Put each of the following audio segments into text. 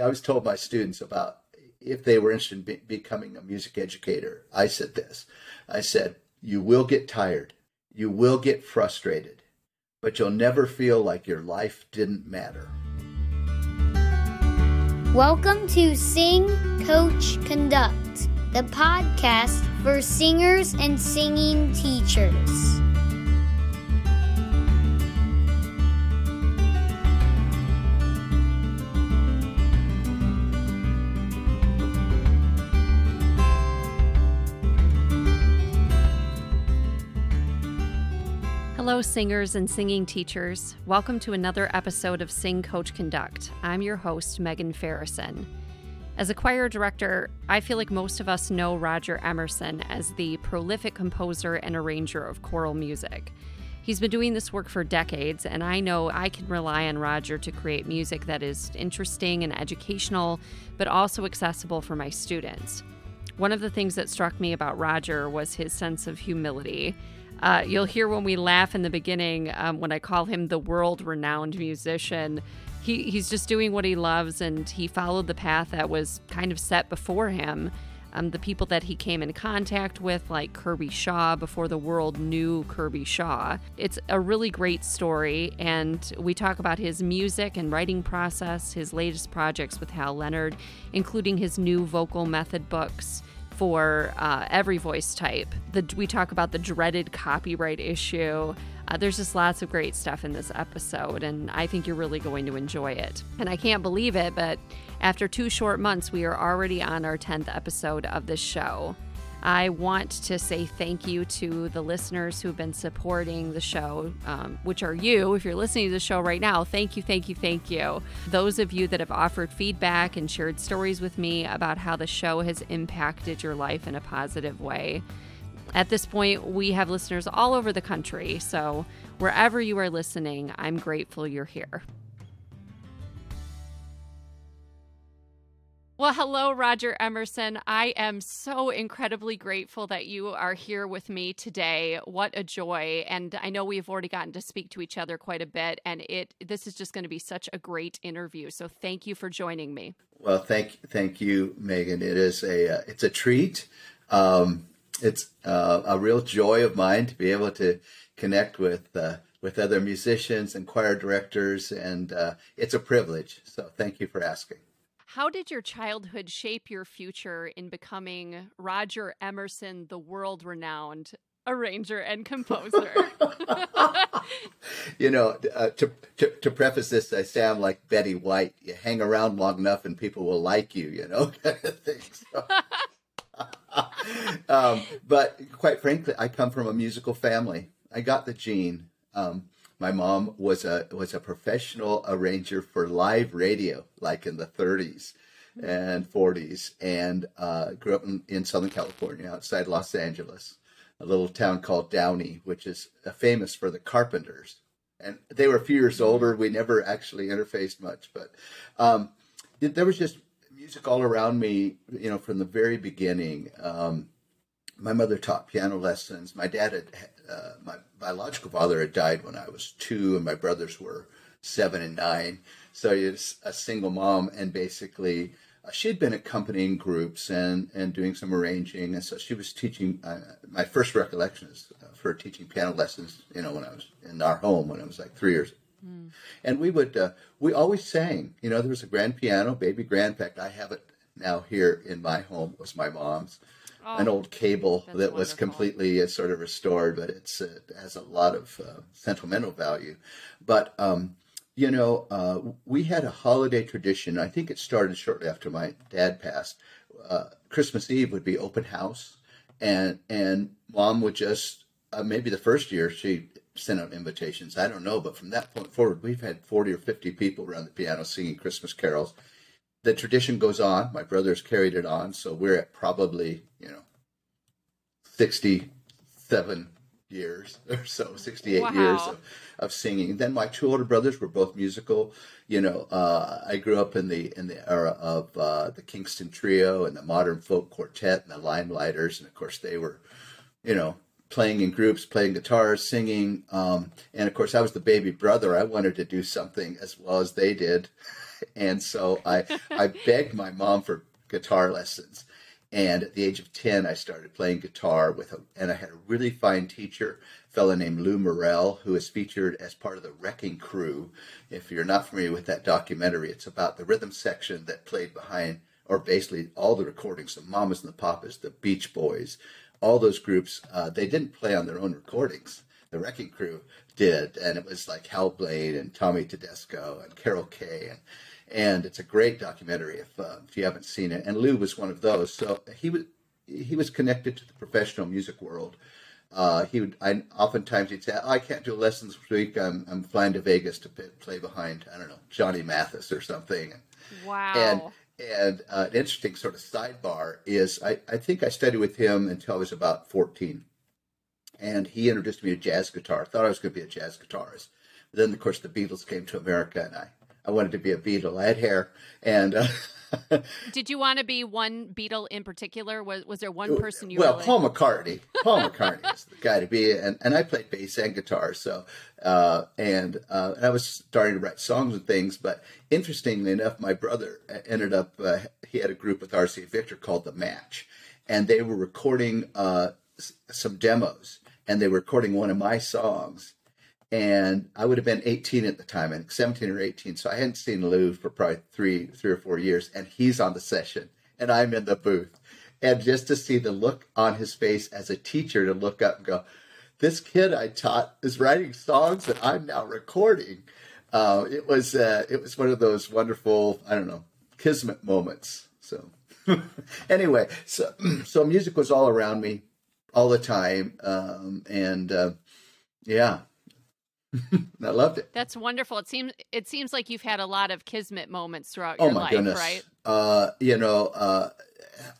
I always told my students about if they were interested in be- becoming a music educator, I said this. I said, you will get tired. You will get frustrated, but you'll never feel like your life didn't matter. Welcome to Sing, Coach, Conduct, the podcast for singers and singing teachers. Hello, singers and singing teachers. Welcome to another episode of Sing Coach Conduct. I'm your host, Megan Farrison. As a choir director, I feel like most of us know Roger Emerson as the prolific composer and arranger of choral music. He's been doing this work for decades, and I know I can rely on Roger to create music that is interesting and educational, but also accessible for my students. One of the things that struck me about Roger was his sense of humility. Uh, you'll hear when we laugh in the beginning um, when I call him the world renowned musician. He, he's just doing what he loves and he followed the path that was kind of set before him. Um, the people that he came in contact with, like Kirby Shaw, before the world knew Kirby Shaw. It's a really great story, and we talk about his music and writing process, his latest projects with Hal Leonard, including his new vocal method books for uh, every voice type. The, we talk about the dreaded copyright issue. Uh, there's just lots of great stuff in this episode, and I think you're really going to enjoy it. And I can't believe it, but after two short months, we are already on our 10th episode of this show. I want to say thank you to the listeners who've been supporting the show, um, which are you. If you're listening to the show right now, thank you, thank you, thank you. Those of you that have offered feedback and shared stories with me about how the show has impacted your life in a positive way. At this point, we have listeners all over the country, so wherever you are listening, I'm grateful you're here. Well, hello, Roger Emerson. I am so incredibly grateful that you are here with me today. What a joy. And I know we've already gotten to speak to each other quite a bit, and it this is just going to be such a great interview. So thank you for joining me. Well, thank thank you, Megan. It is a uh, it's a treat. Um, it's uh, a real joy of mine to be able to connect with uh, with other musicians and choir directors, and uh, it's a privilege. So thank you for asking. How did your childhood shape your future in becoming Roger Emerson, the world renowned arranger and composer? you know, uh, to, to, to preface this, I sound like Betty White. You hang around long enough and people will like you, you know, kind of thing. So. um, but quite frankly, I come from a musical family. I got the gene. Um, my mom was a was a professional arranger for live radio, like in the 30s and 40s, and uh, grew up in, in, Southern California, outside Los Angeles, a little town called Downey, which is uh, famous for the Carpenters. And they were a few years older. We never actually interfaced much, but um, there was just music all around me, you know, from the very beginning. Um, my mother taught piano lessons. My dad had, uh, my biological father had died when I was two, and my brothers were seven and nine. So it's a single mom, and basically uh, she'd been accompanying groups and and doing some arranging, and so she was teaching. Uh, my first recollection is of her teaching piano lessons. You know, when I was in our home when I was like three years. Mm. And we would uh, we always sang. You know, there was a grand piano, baby grand. In fact, I have it now here in my home. It was my mom's oh, an old cable that wonderful. was completely uh, sort of restored, but it's uh, it has a lot of uh, sentimental value. But um, you know, uh, we had a holiday tradition. I think it started shortly after my dad passed. Uh, Christmas Eve would be open house, and and mom would just uh, maybe the first year she sent out invitations. I don't know, but from that point forward, we've had forty or fifty people around the piano singing Christmas carols the tradition goes on. My brothers carried it on, so we're at probably you know sixty-seven years or so, sixty-eight wow. years of, of singing. Then my two older brothers were both musical. You know, uh, I grew up in the in the era of uh, the Kingston Trio and the Modern Folk Quartet and the Limeliters, and of course they were, you know, playing in groups, playing guitar, singing, um, and of course I was the baby brother. I wanted to do something as well as they did, and so I I begged my mom for guitar lessons. And at the age of 10, I started playing guitar with a, and I had a really fine teacher, a fellow named Lou Morrell, who is featured as part of the Wrecking Crew. If you're not familiar with that documentary, it's about the rhythm section that played behind, or basically all the recordings, the Mamas and the Papas, the Beach Boys, all those groups, uh, they didn't play on their own recordings. The Wrecking Crew did, and it was like Hal Blaine and Tommy Tedesco and Carol Kaye, and and it's a great documentary if uh, if you haven't seen it. And Lou was one of those. So he was he was connected to the professional music world. Uh, he would I, oftentimes he'd say, oh, "I can't do lessons this week. I'm I'm flying to Vegas to play behind I don't know Johnny Mathis or something." And, wow. And and uh, an interesting sort of sidebar is I, I think I studied with him until I was about 14. And he introduced me to jazz guitar. I thought I was going to be a jazz guitarist. Then, of course, the Beatles came to America, and I I wanted to be a Beatle. I had hair, and uh, did you want to be one Beatle in particular? Was was there one person you? Well, really... Paul McCartney. Paul McCartney is the guy to be, and and I played bass and guitar. So, uh, and uh, I was starting to write songs and things. But interestingly enough, my brother ended up. Uh, he had a group with RCA Victor called the Match, and they were recording uh, some demos, and they were recording one of my songs and I would have been 18 at the time, and 17 or 18. So I hadn't seen Lou for probably three, three or four years, and he's on the session, and I'm in the booth, and just to see the look on his face as a teacher to look up and go, "This kid I taught is writing songs that I'm now recording." Uh, it was uh, it was one of those wonderful, I don't know, kismet moments. So anyway, so so music was all around me all the time, um, and uh, yeah, I loved it. That's wonderful. It seems it seems like you've had a lot of kismet moments throughout oh, your life, goodness. right? Uh, you know, uh,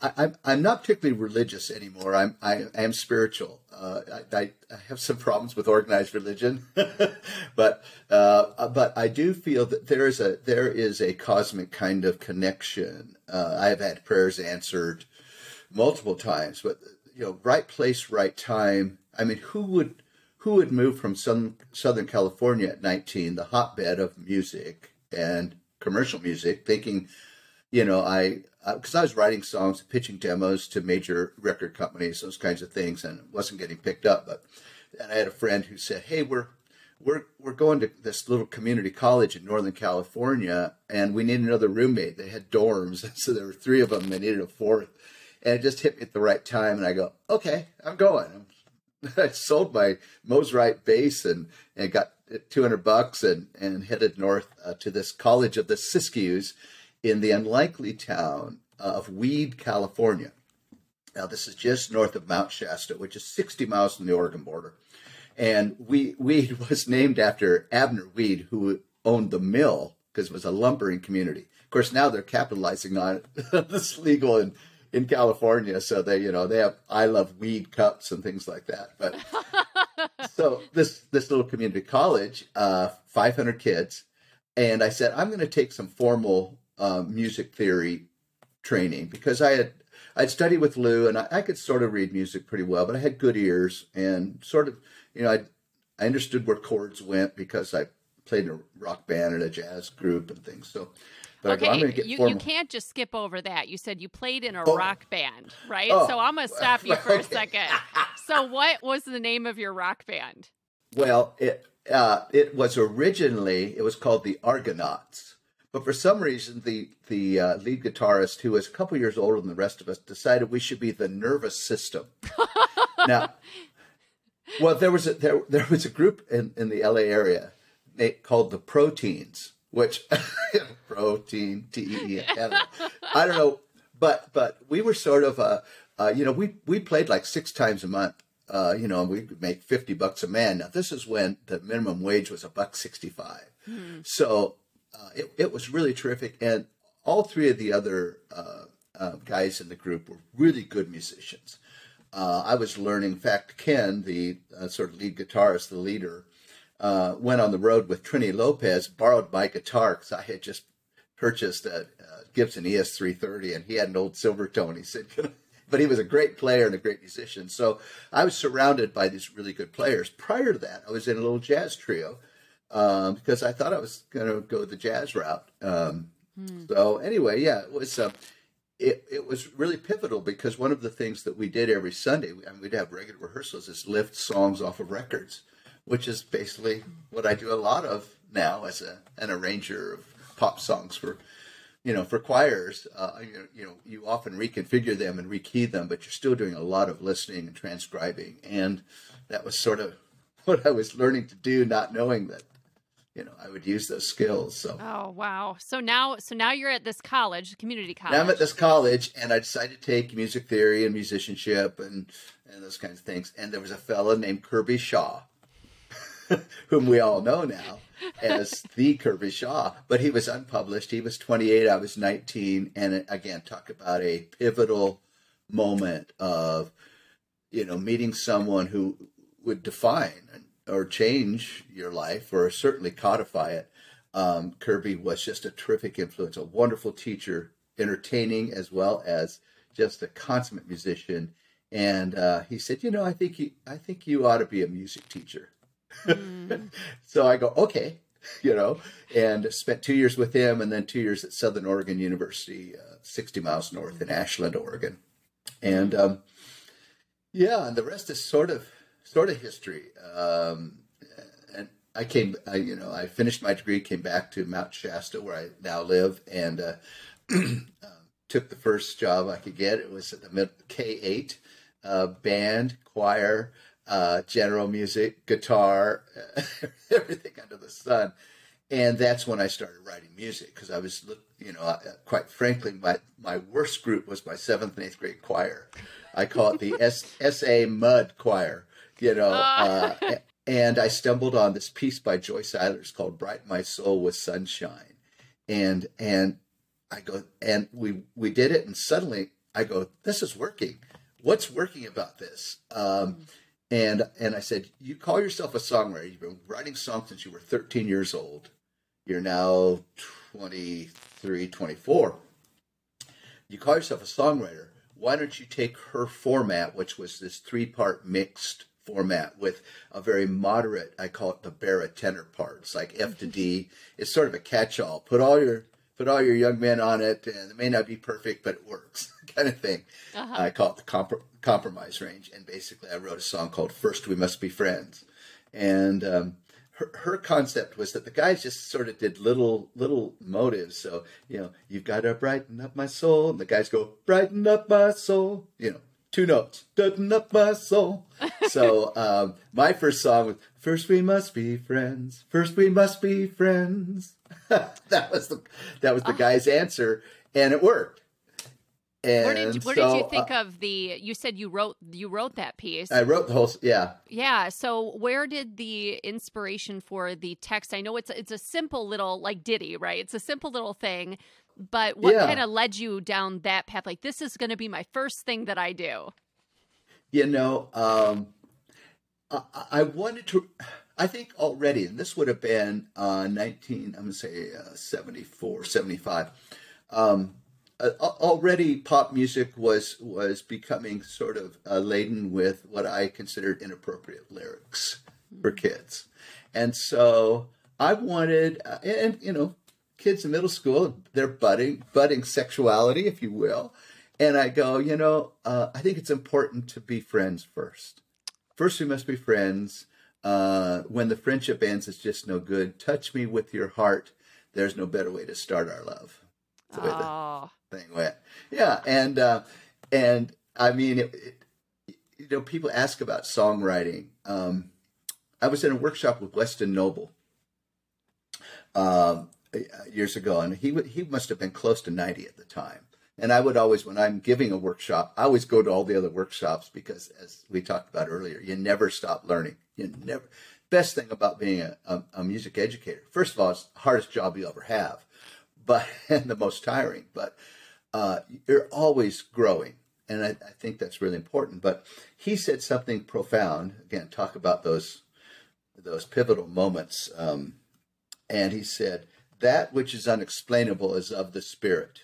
I, I'm not particularly religious anymore. I'm I, I am spiritual. Uh, I, I, have some problems with organized religion, but uh, but I do feel that there is a there is a cosmic kind of connection. Uh, I have had prayers answered multiple times, but you know, right place, right time. I mean, who would who had moved from Southern, Southern California at 19, the hotbed of music and commercial music, thinking, you know, I, because I, I was writing songs, pitching demos to major record companies, those kinds of things, and wasn't getting picked up. But and I had a friend who said, "Hey, we're we're we're going to this little community college in Northern California, and we need another roommate. They had dorms, so there were three of them. They needed a fourth, and it just hit me at the right time. And I go, okay, I'm going. I'm I sold my Mosrite bass and, and got 200 bucks and, and headed north uh, to this college of the Siskiyous in the unlikely town of Weed, California. Now, this is just north of Mount Shasta, which is 60 miles from the Oregon border. And we, Weed was named after Abner Weed, who owned the mill because it was a lumbering community. Of course, now they're capitalizing on this legal and in California, so they you know they have I love weed cups and things like that. But so this this little community college, uh, 500 kids, and I said I'm going to take some formal uh, music theory training because I had I'd studied with Lou and I, I, could sort of read music pretty well, but I had good ears and sort of you know I I understood where chords went because I played in a rock band and a jazz group and things. So but okay, you, you can't just skip over that. You said you played in a oh. rock band, right? Oh. So I'm going to stop you for okay. a second. so, what was the name of your rock band? Well, it uh, it was originally it was called the Argonauts, but for some reason the the uh, lead guitarist, who was a couple years older than the rest of us, decided we should be the Nervous System. now, well, there was a there there was a group in in the L.A. area called the Proteins which protein T E E. I don't know, but but we were sort of uh, uh, you know we we played like six times a month. Uh, you know, and we could make fifty bucks a man. Now this is when the minimum wage was a buck sixty five. Mm. So uh, it it was really terrific, and all three of the other uh, uh, guys in the group were really good musicians. Uh, I was learning. In fact, Ken, the uh, sort of lead guitarist, the leader, uh, went on the road with Trini Lopez, borrowed my guitar because I had just purchased a, a Gibson ES330 and he had an old Silvertone. He said, but he was a great player and a great musician. So I was surrounded by these really good players. Prior to that, I was in a little jazz trio um, because I thought I was going to go the jazz route. Um, hmm. So anyway, yeah, it was. Uh, it, it was really pivotal because one of the things that we did every Sunday, I mean, we'd have regular rehearsals, is lift songs off of records, which is basically what I do a lot of now as a, an arranger of pop songs for you know, for choirs, uh, you, you, know, you often reconfigure them and rekey them, but you're still doing a lot of listening and transcribing. And that was sort of what I was learning to do, not knowing that, you know, I would use those skills. So. Oh wow! So now, so now you're at this college, community college. Now I'm at this college, and I decided to take music theory and musicianship and and those kinds of things. And there was a fellow named Kirby Shaw, whom we all know now as the Kirby Shaw, but he was unpublished. He was 28, I was 19, and again, talk about a pivotal moment of you know meeting someone who would define or change your life or certainly codify it. Um, Kirby was just a terrific influence, a wonderful teacher, entertaining as well as just a consummate musician. And uh, he said, "You know, I think you, I think you ought to be a music teacher." Mm. so I go, okay, you know, and spent two years with him and then two years at Southern Oregon University, uh, 60 miles north in Ashland, Oregon. And um, yeah, and the rest is sort of sort of history. Um, and I came, I, you know, I finished my degree, came back to Mount Shasta where I now live, and uh, um, took the first job I could get. It was at the K eight uh, band choir uh, general music, guitar, everything under the sun. And that's when I started writing music because I was, you know, quite frankly, my, my worst group was my seventh and eighth grade choir. I call it the S, SA Mud Choir, you know. Uh, and I stumbled on this piece by Joyce Eilers called "Bright My Soul with Sunshine," and and I go and we we did it, and suddenly I go, "This is working. What's working about this?" Um, and and I said, "You call yourself a songwriter. You've been writing songs since you were 13 years old. You're now 23, 24. You call yourself a songwriter. Why don't you take her format, which was this three-part mixed format with a very moderate, I call it the baritone parts, like F to D. It's sort of a catch-all. Put all your put all your young men on it, and it may not be perfect, but it works, kind of thing. Uh-huh. I call it the comp- compromise range. And basically, I wrote a song called First We Must Be Friends. And um, her, her concept was that the guys just sort of did little little motives. So, you know, you've got to brighten up my soul. And the guys go, brighten up my soul. You know, two notes, brighten up my soul. so um, my first song was First We Must Be Friends. First We Must Be Friends. that was the that was the guy's answer. And it worked. And where did where so, did you think uh, of the? You said you wrote you wrote that piece. I wrote the whole. Yeah. Yeah. So where did the inspiration for the text? I know it's it's a simple little like ditty, right? It's a simple little thing, but what yeah. kind of led you down that path? Like this is going to be my first thing that I do. You know, um, I, I wanted to. I think already, and this would have been uh, 19, I'm going to say uh, 74, 75. Um, uh, already pop music was was becoming sort of uh, laden with what I considered inappropriate lyrics for kids, and so I wanted, uh, and you know, kids in middle school, they're budding budding sexuality, if you will, and I go, you know, uh, I think it's important to be friends first. First, we must be friends. Uh, when the friendship ends, it's just no good. Touch me with your heart. There's no better way to start our love. Oh thing went. Yeah, and uh, and I mean, it, it, you know, people ask about songwriting. Um, I was in a workshop with Weston Noble um, years ago, and he he must have been close to ninety at the time. And I would always, when I'm giving a workshop, I always go to all the other workshops because, as we talked about earlier, you never stop learning. You never. Best thing about being a, a, a music educator, first of all, it's the hardest job you ever have, but and the most tiring. But uh, you're always growing. And I, I, think that's really important. But he said something profound. Again, talk about those those pivotal moments. Um, and he said, "That which is unexplainable is of the spirit."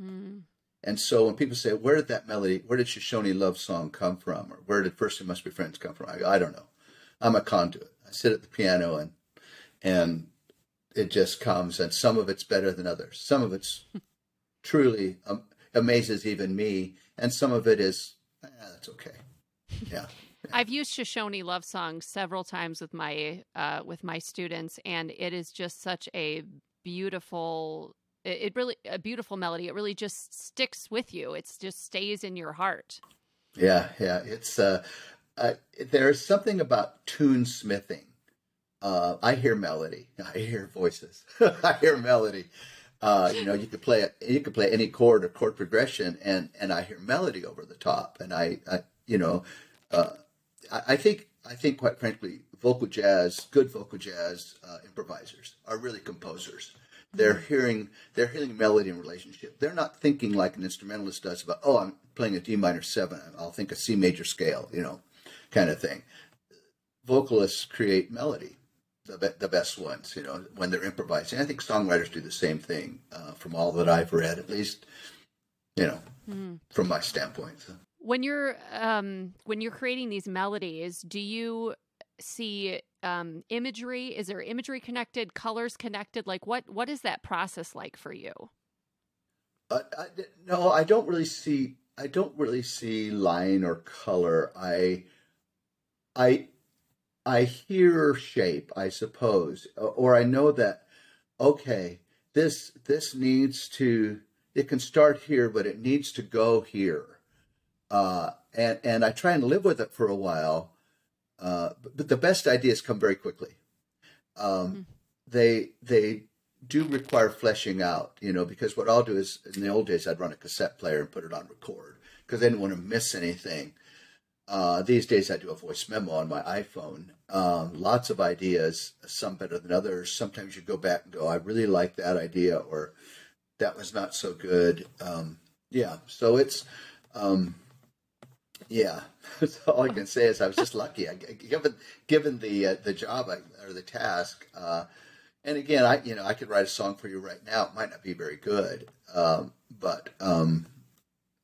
Mm. And so when people say, "Where did that melody? Where did Shoshone Love Song come from?" or "Where did First We Must Be Friends come from?" I "I don't know. I'm a conduit. I sit at the piano and and it just comes. And some of it's better than others. Some of it's truly um, amazes even me, and some of it is eh, that's okay. Yeah. I've used Shoshone love songs several times with my uh, with my students, and it is just such a beautiful. It, it really a beautiful melody. It really just sticks with you. It just stays in your heart. Yeah, yeah. It's uh, uh there's something about tune smithing. Uh, I hear melody. I hear voices. I hear melody. Uh, you know, you could play it. you could play any chord or chord progression, and and I hear melody over the top, and I, I you know, uh, I, I, think I think quite frankly, vocal jazz, good vocal jazz uh, improvisers are really composers. They're mm-hmm. hearing they're hearing melody and relationship. They're not thinking like an instrumentalist does about oh I'm playing a D minor seven. I'll think a C major scale, you know, kind of thing. Vocalists create melody the, the best ones, you know, when they're improvising. I think songwriters do the same thing, uh, from all that I've read, at least, you know, mm. from my standpoint. So. When you're um, when you're creating these melodies, do you see um, imagery? Is there imagery connected, colors connected? Like what what is that process like for you? Uh, I, no, I don't really see. I don't really see line or color. I, I I hear shape, I suppose, or I know that okay, this this needs to it can start here, but it needs to go here, uh, and and I try and live with it for a while. Uh, but the best ideas come very quickly. Um, mm-hmm. They they do require fleshing out, you know, because what I'll do is in the old days I'd run a cassette player and put it on record because I didn't want to miss anything. Uh, these days, I do a voice memo on my iPhone. Um, lots of ideas, some better than others. Sometimes you go back and go, I really like that idea, or that was not so good. Um, yeah, so it's, um, yeah. so all I can say is I was just lucky. I, given given the uh, the job I, or the task, uh, and again, I you know I could write a song for you right now. It might not be very good, um, but um,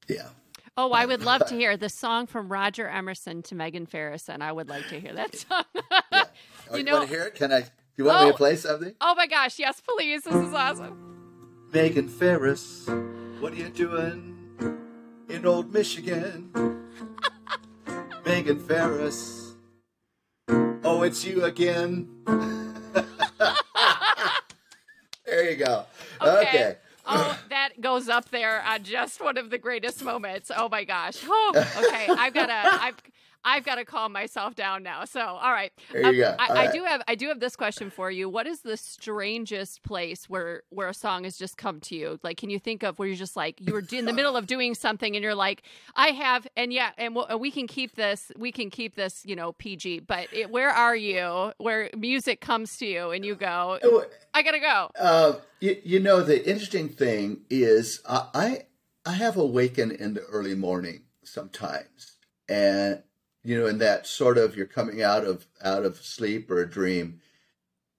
yeah. Oh, I would love to hear the song from Roger Emerson to Megan Ferris, and I would like to hear that song. yeah. Oh, you, know, want to hear it? Can I? You want oh, me to oh, play something? Oh my gosh, yes, please. This is awesome. Megan Ferris, what are you doing in old Michigan? Megan Ferris. Oh, it's you again. there you go. okay. okay oh, that goes up there on just one of the greatest moments. Oh my gosh. Oh, okay. I've got to. I've I've got to calm myself down now. So, all right. There you um, go. I, I do have I do have this question for you. What is the strangest place where where a song has just come to you? Like, can you think of where you're just like you were in the middle of doing something and you're like, I have, and yeah, and we'll, we can keep this, we can keep this, you know, PG. But it, where are you? Where music comes to you and you go, I gotta go. Uh, you, you know, the interesting thing is, uh, I I have awakened in the early morning sometimes, and you know, in that sort of you're coming out of out of sleep or a dream,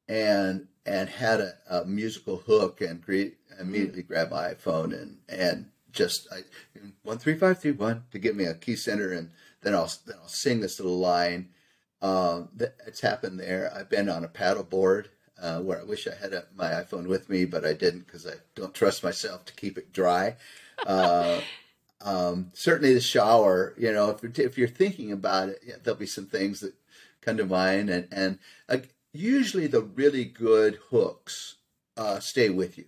and and had a, a musical hook and immediately mm. grab my iPhone and and just I, one three five three one to give me a key center and then I'll then I'll sing this little line. Um, it's happened there. I've been on a paddle board uh, where I wish I had a, my iPhone with me, but I didn't because I don't trust myself to keep it dry. Uh, um, certainly the shower, you know, if you're, if you're thinking about it, yeah, there'll be some things that come to mind. And, and uh, usually the really good hooks uh, stay with you.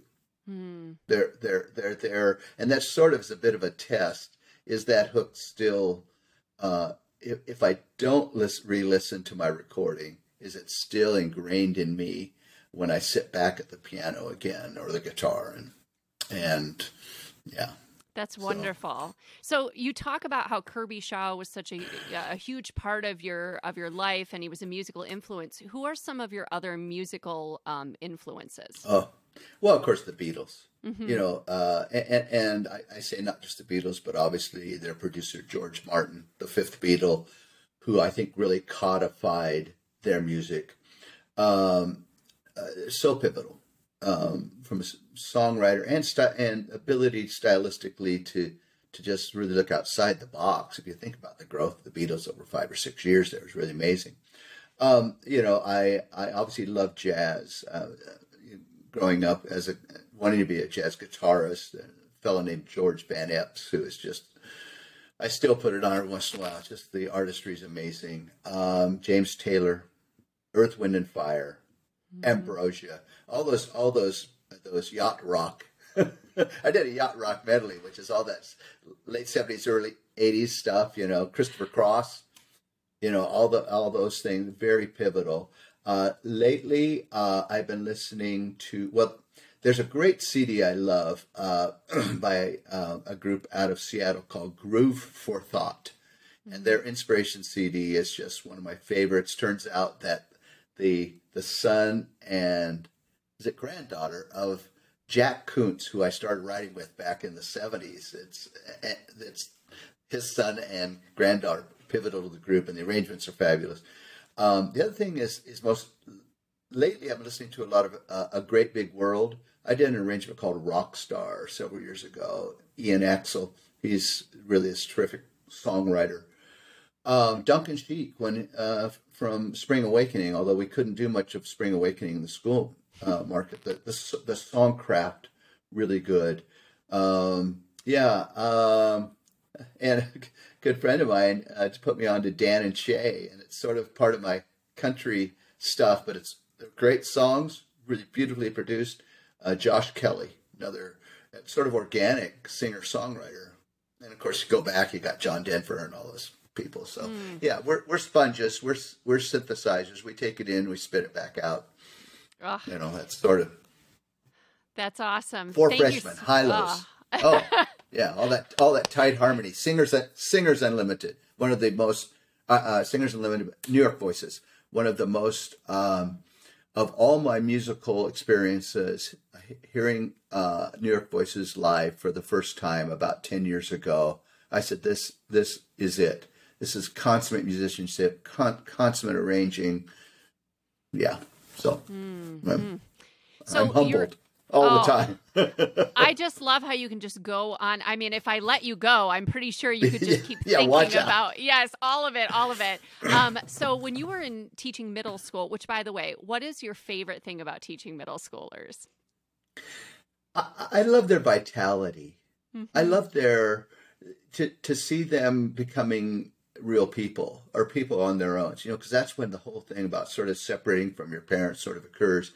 Mm. They're, they're, they're there. And that sort of is a bit of a test. Is that hook still, uh, if, if I don't listen, re-listen to my recording, is it still ingrained in me when I sit back at the piano again or the guitar? And, and yeah. That's wonderful. So. so. you talk about how Kirby Shaw was such a, a huge part of your of your life, and he was a musical influence. Who are some of your other musical um, influences? Oh, well, of course, the Beatles. Mm-hmm. You know, uh, and, and I, I, say not just the Beatles, but obviously their producer George Martin, the fifth Beatle, who I think really codified their music. Um, uh, so pivotal. Um, from a songwriter and st- and ability stylistically to to just really look outside the box. If you think about the growth of the Beatles over five or six years, there was really amazing. Um, you know, I I obviously love jazz. Uh, growing up as a wanting to be a jazz guitarist, a fellow named George Van Eps, who is just I still put it on every once in a while. Just the artistry is amazing. Um, James Taylor, Earth, Wind and Fire, mm-hmm. Ambrosia, all those all those those yacht rock. I did a yacht rock medley, which is all that late seventies, early eighties stuff. You know, Christopher Cross. You know, all the all those things very pivotal. Uh, lately, uh, I've been listening to well. There's a great CD I love uh, by uh, a group out of Seattle called Groove for Thought, and their inspiration CD is just one of my favorites. Turns out that the the son and is it granddaughter of Jack Koontz, who I started writing with back in the '70s. It's it's his son and granddaughter pivotal to the group, and the arrangements are fabulous. Um, the other thing is is most lately I've been listening to a lot of uh, a great big world. I did an arrangement called Rockstar several years ago. Ian Axel, he's really a terrific songwriter. Um, Duncan Sheik, when uh, from Spring Awakening, although we couldn't do much of Spring Awakening in the school uh, market, the, the, the song craft really good. Um, yeah, um, and a good friend of mine uh, to put me on to Dan and Shay, and it's sort of part of my country stuff, but it's great songs, really beautifully produced. Uh, Josh Kelley, another sort of organic singer songwriter, and of course you go back, you got John Denver and all those people. So mm. yeah, we're we're sponges, we're we're synthesizers. We take it in, we spit it back out. Ugh. You know, that's sort of. That's awesome. Four Thank freshmen, Hi-Lo's. Oh. oh, yeah, all that all that tight harmony. Singers Singers Unlimited, one of the most uh, uh, Singers Unlimited New York voices, one of the most um, of all my musical experiences. Hearing uh, New York Voices live for the first time about ten years ago, I said, "This this is it. This is consummate musicianship, con- consummate arranging." Yeah, so mm-hmm. I'm, so I'm humbled all oh, the time. I just love how you can just go on. I mean, if I let you go, I'm pretty sure you could just keep yeah, thinking about yes, all of it, all of it. Um, so when you were in teaching middle school, which by the way, what is your favorite thing about teaching middle schoolers? I, I love their vitality. Mm-hmm. I love their to to see them becoming real people or people on their own. You know, because that's when the whole thing about sort of separating from your parents sort of occurs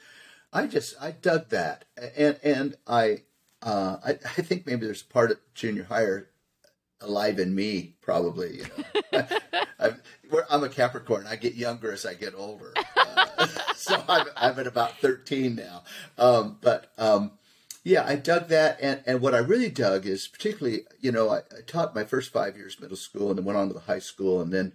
I just I dug that, and and I uh, I, I think maybe there's a part of junior higher alive in me, probably. You know, I'm, I'm, a Capricorn. I get younger as I get older, uh, so I'm, I'm at about 13 now. Um, but um, yeah, I dug that, and and what I really dug is particularly, you know, I, I, taught my first five years middle school, and then went on to the high school, and then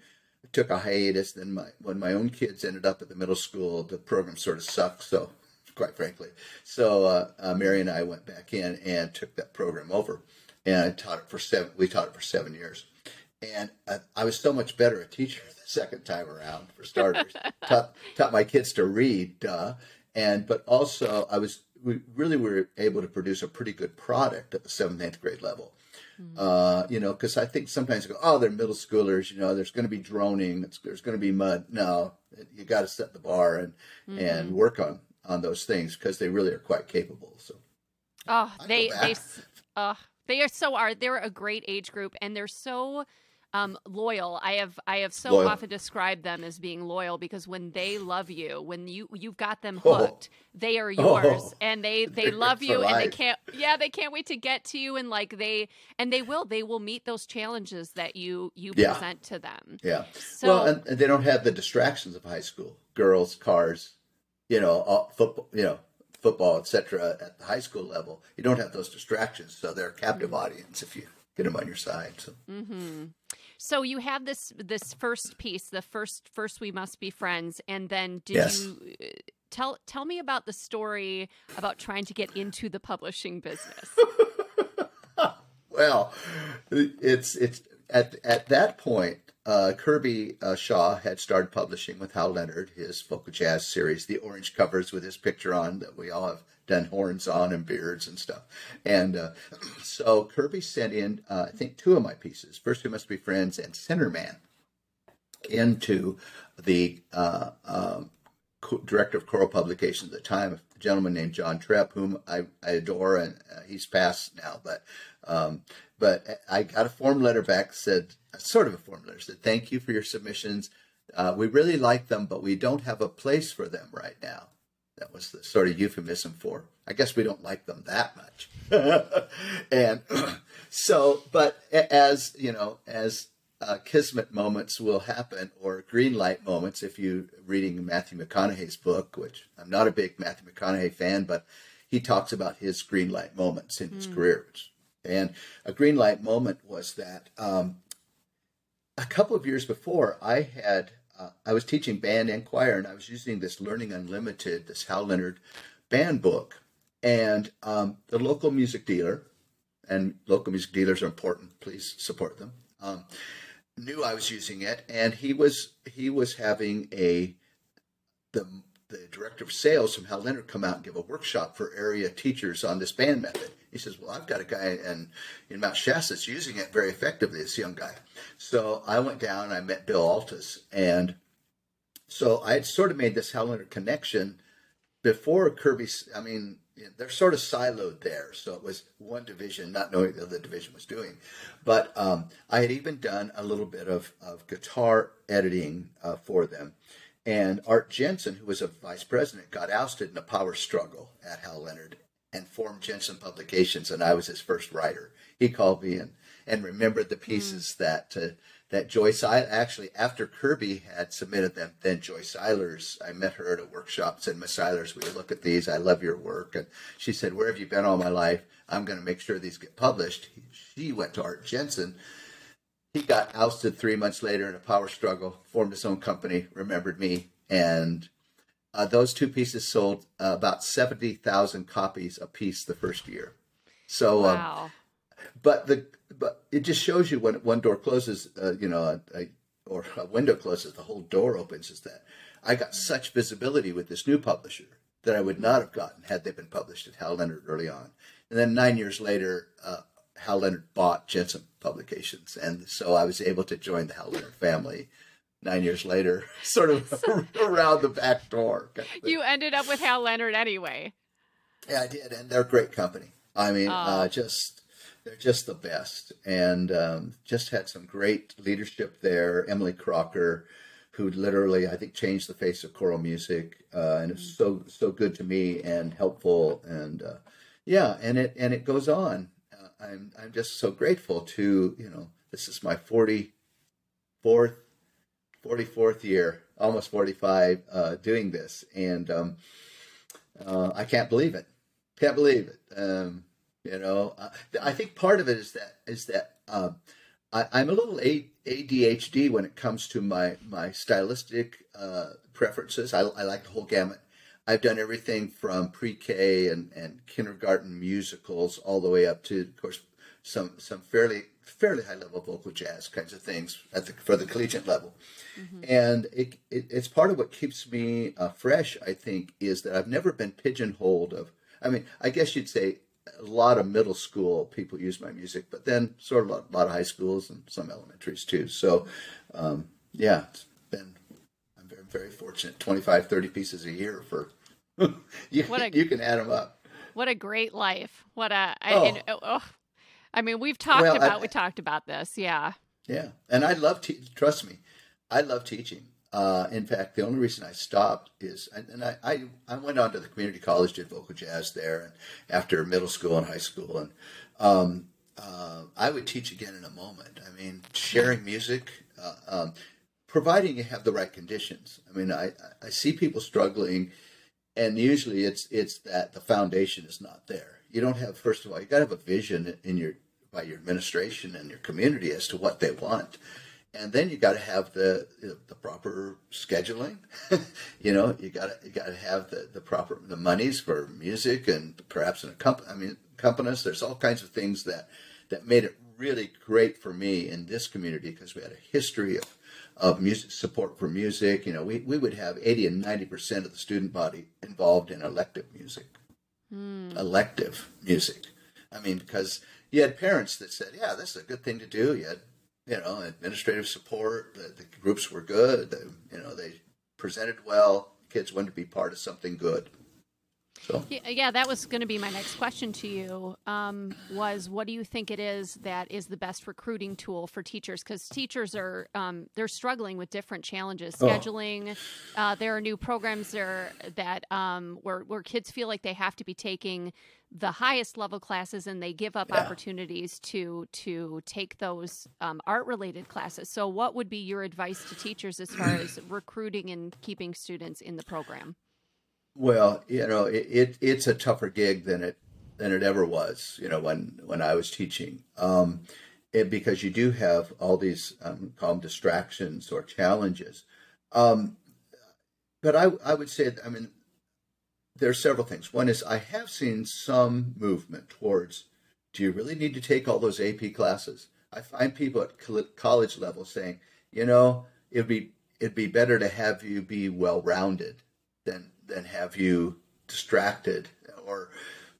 took a hiatus. Then my when my own kids ended up at the middle school, the program sort of sucked. So quite frankly. So uh, uh, Mary and I went back in and took that program over, and I taught it for seven. We taught it for seven years, and I, I was so much better a teacher the second time around. For starters, taught taught my kids to read, duh, and but also I was we really were able to produce a pretty good product at the seventh eighth grade level. Mm-hmm. Uh, you know, because I think sometimes I go, oh, they're middle schoolers. You know, there's going to be droning. there's going to be mud. No, you got to set the bar and mm-hmm. and work on on those things because they really are quite capable. So, oh, they they uh, they are so are they're a great age group and they're so um, loyal. I have I have so loyal. often described them as being loyal because when they love you, when you you've got them oh. hooked, oh. they are yours, oh. and they they love you, and they can't yeah they can't wait to get to you, and like they and they will they will meet those challenges that you you yeah. present to them. Yeah. So, well, and, and they don't have the distractions of high school: girls, cars, you know, football, you know, football, etc. At the high school level, you don't have those distractions, so they're a captive mm-hmm. audience if you get them on your side. So. Mm-hmm. So you have this this first piece, the first first we must be friends, and then did yes. you uh, tell tell me about the story about trying to get into the publishing business? well, it's it's at at that point uh, Kirby uh, Shaw had started publishing with Hal Leonard his vocal jazz series, the orange covers with his picture on that we all have done horns on and beards and stuff. And uh, so Kirby sent in, uh, I think, two of my pieces, First We Must Be Friends and Centerman, into the uh, um, director of choral publications at the time, a gentleman named John Trepp, whom I, I adore, and uh, he's passed now. But um, but I got a form letter back said sort of a form letter said thank you for your submissions. Uh, we really like them, but we don't have a place for them right now. That was the sort of euphemism for I guess we don't like them that much. and so, but as you know, as uh, kismet moments will happen or green light moments if you're reading Matthew McConaughey's book, which I'm not a big Matthew McConaughey fan, but he talks about his green light moments in his mm. career. And a green light moment was that um, a couple of years before, I had uh, I was teaching band and choir, and I was using this Learning Unlimited, this Hal Leonard band book, and um, the local music dealer, and local music dealers are important. Please support them. Um, knew I was using it, and he was he was having a the the director of sales from Hal Leonard come out and give a workshop for area teachers on this band method. He says, "Well, I've got a guy in in Mount Shasta that's using it very effectively. This young guy." So I went down and I met Bill Altus, and so I had sort of made this Leonard connection before Kirby. I mean, they're sort of siloed there. So it was one division, not knowing the other division was doing. But um, I had even done a little bit of, of guitar editing uh, for them. And Art Jenson, who was a vice president, got ousted in a power struggle at Hal Leonard and formed Jenson Publications, and I was his first writer. He called me and, and remembered the pieces mm. that uh, that Joyce, I actually, after Kirby had submitted them, then Joyce Eilers, I met her at a workshop, said, Miss Eilers, will you look at these? I love your work. And she said, where have you been all my life? I'm going to make sure these get published. She went to Art Jenson. He got ousted three months later in a power struggle, formed his own company, remembered me, and uh, those two pieces sold uh, about 70,000 copies a piece the first year. So, um, wow. um, but the but it just shows you when one door closes, uh, you know, a, a, or a window closes, the whole door opens. Is that I got such visibility with this new publisher that I would not have gotten had they been published at Hal Leonard early on. And then nine years later, uh, Hal Leonard bought Jenson Publications, and so I was able to join the Hal Leonard family. Nine years later, sort of around the back door. Kind of you ended up with Hal Leonard anyway. Yeah, I did, and they're a great company. I mean, oh. uh, just they're just the best, and um, just had some great leadership there. Emily Crocker, who literally I think changed the face of choral music, uh, and it's so so good to me and helpful, and uh, yeah, and it and it goes on. Uh, I'm I'm just so grateful to you know this is my forty fourth, forty fourth year, almost forty five, uh, doing this, and um, uh, I can't believe it, can't believe it. Um, you know, uh, I think part of it is that is that um, I, am a little ADHD when it comes to my my stylistic uh, preferences. I, I, like the whole gamut. I've done everything from pre-K and, and kindergarten musicals all the way up to, of course, some some fairly fairly high level vocal jazz kinds of things at the, for the collegiate level. Mm-hmm. And it, it, it's part of what keeps me uh, fresh. I think is that I've never been pigeonholed of. I mean, I guess you'd say a lot of middle school people use my music, but then sort of a lot, of high schools and some elementaries too. So, um, yeah, it's been, I'm very, very fortunate. 25, 30 pieces a year for, you, a, you can add them up. What a great life. What a, I, oh. And, oh, oh. I mean, we've talked well, about, I, we talked about this. Yeah. Yeah. And I love, te- trust me, I love teaching. Uh, in fact, the only reason I stopped is, and I, I, I, went on to the community college, did vocal jazz there, and after middle school and high school, and um, uh, I would teach again in a moment. I mean, sharing music, uh, um, providing you have the right conditions. I mean, I, I see people struggling, and usually it's it's that the foundation is not there. You don't have, first of all, you got to have a vision in your by your administration and your community as to what they want and then you got to have the the proper scheduling. you know, you got to you got to have the, the proper the monies for music and perhaps an accomp- I mean accompanist. There's all kinds of things that that made it really great for me in this community because we had a history of, of music support for music. You know, we, we would have 80 and 90% of the student body involved in elective music. Mm. Elective music. I mean, because you had parents that said, yeah, this is a good thing to do. You had, you know, administrative support. The, the groups were good. You know, they presented well. Kids wanted to be part of something good. So. Yeah, yeah, that was going to be my next question to you. Um, was what do you think it is that is the best recruiting tool for teachers? Because teachers are um, they're struggling with different challenges, oh. scheduling. Oh. Uh, there are new programs there that um, where where kids feel like they have to be taking the highest level classes and they give up yeah. opportunities to to take those um, art related classes. So, what would be your advice to teachers as far as recruiting and keeping students in the program? Well, you know, it, it, it's a tougher gig than it than it ever was. You know, when when I was teaching, um, it, because you do have all these um, call them distractions or challenges. Um, but I I would say, I mean, there are several things. One is I have seen some movement towards. Do you really need to take all those AP classes? I find people at college level saying, you know, it'd be it'd be better to have you be well rounded than have you distracted or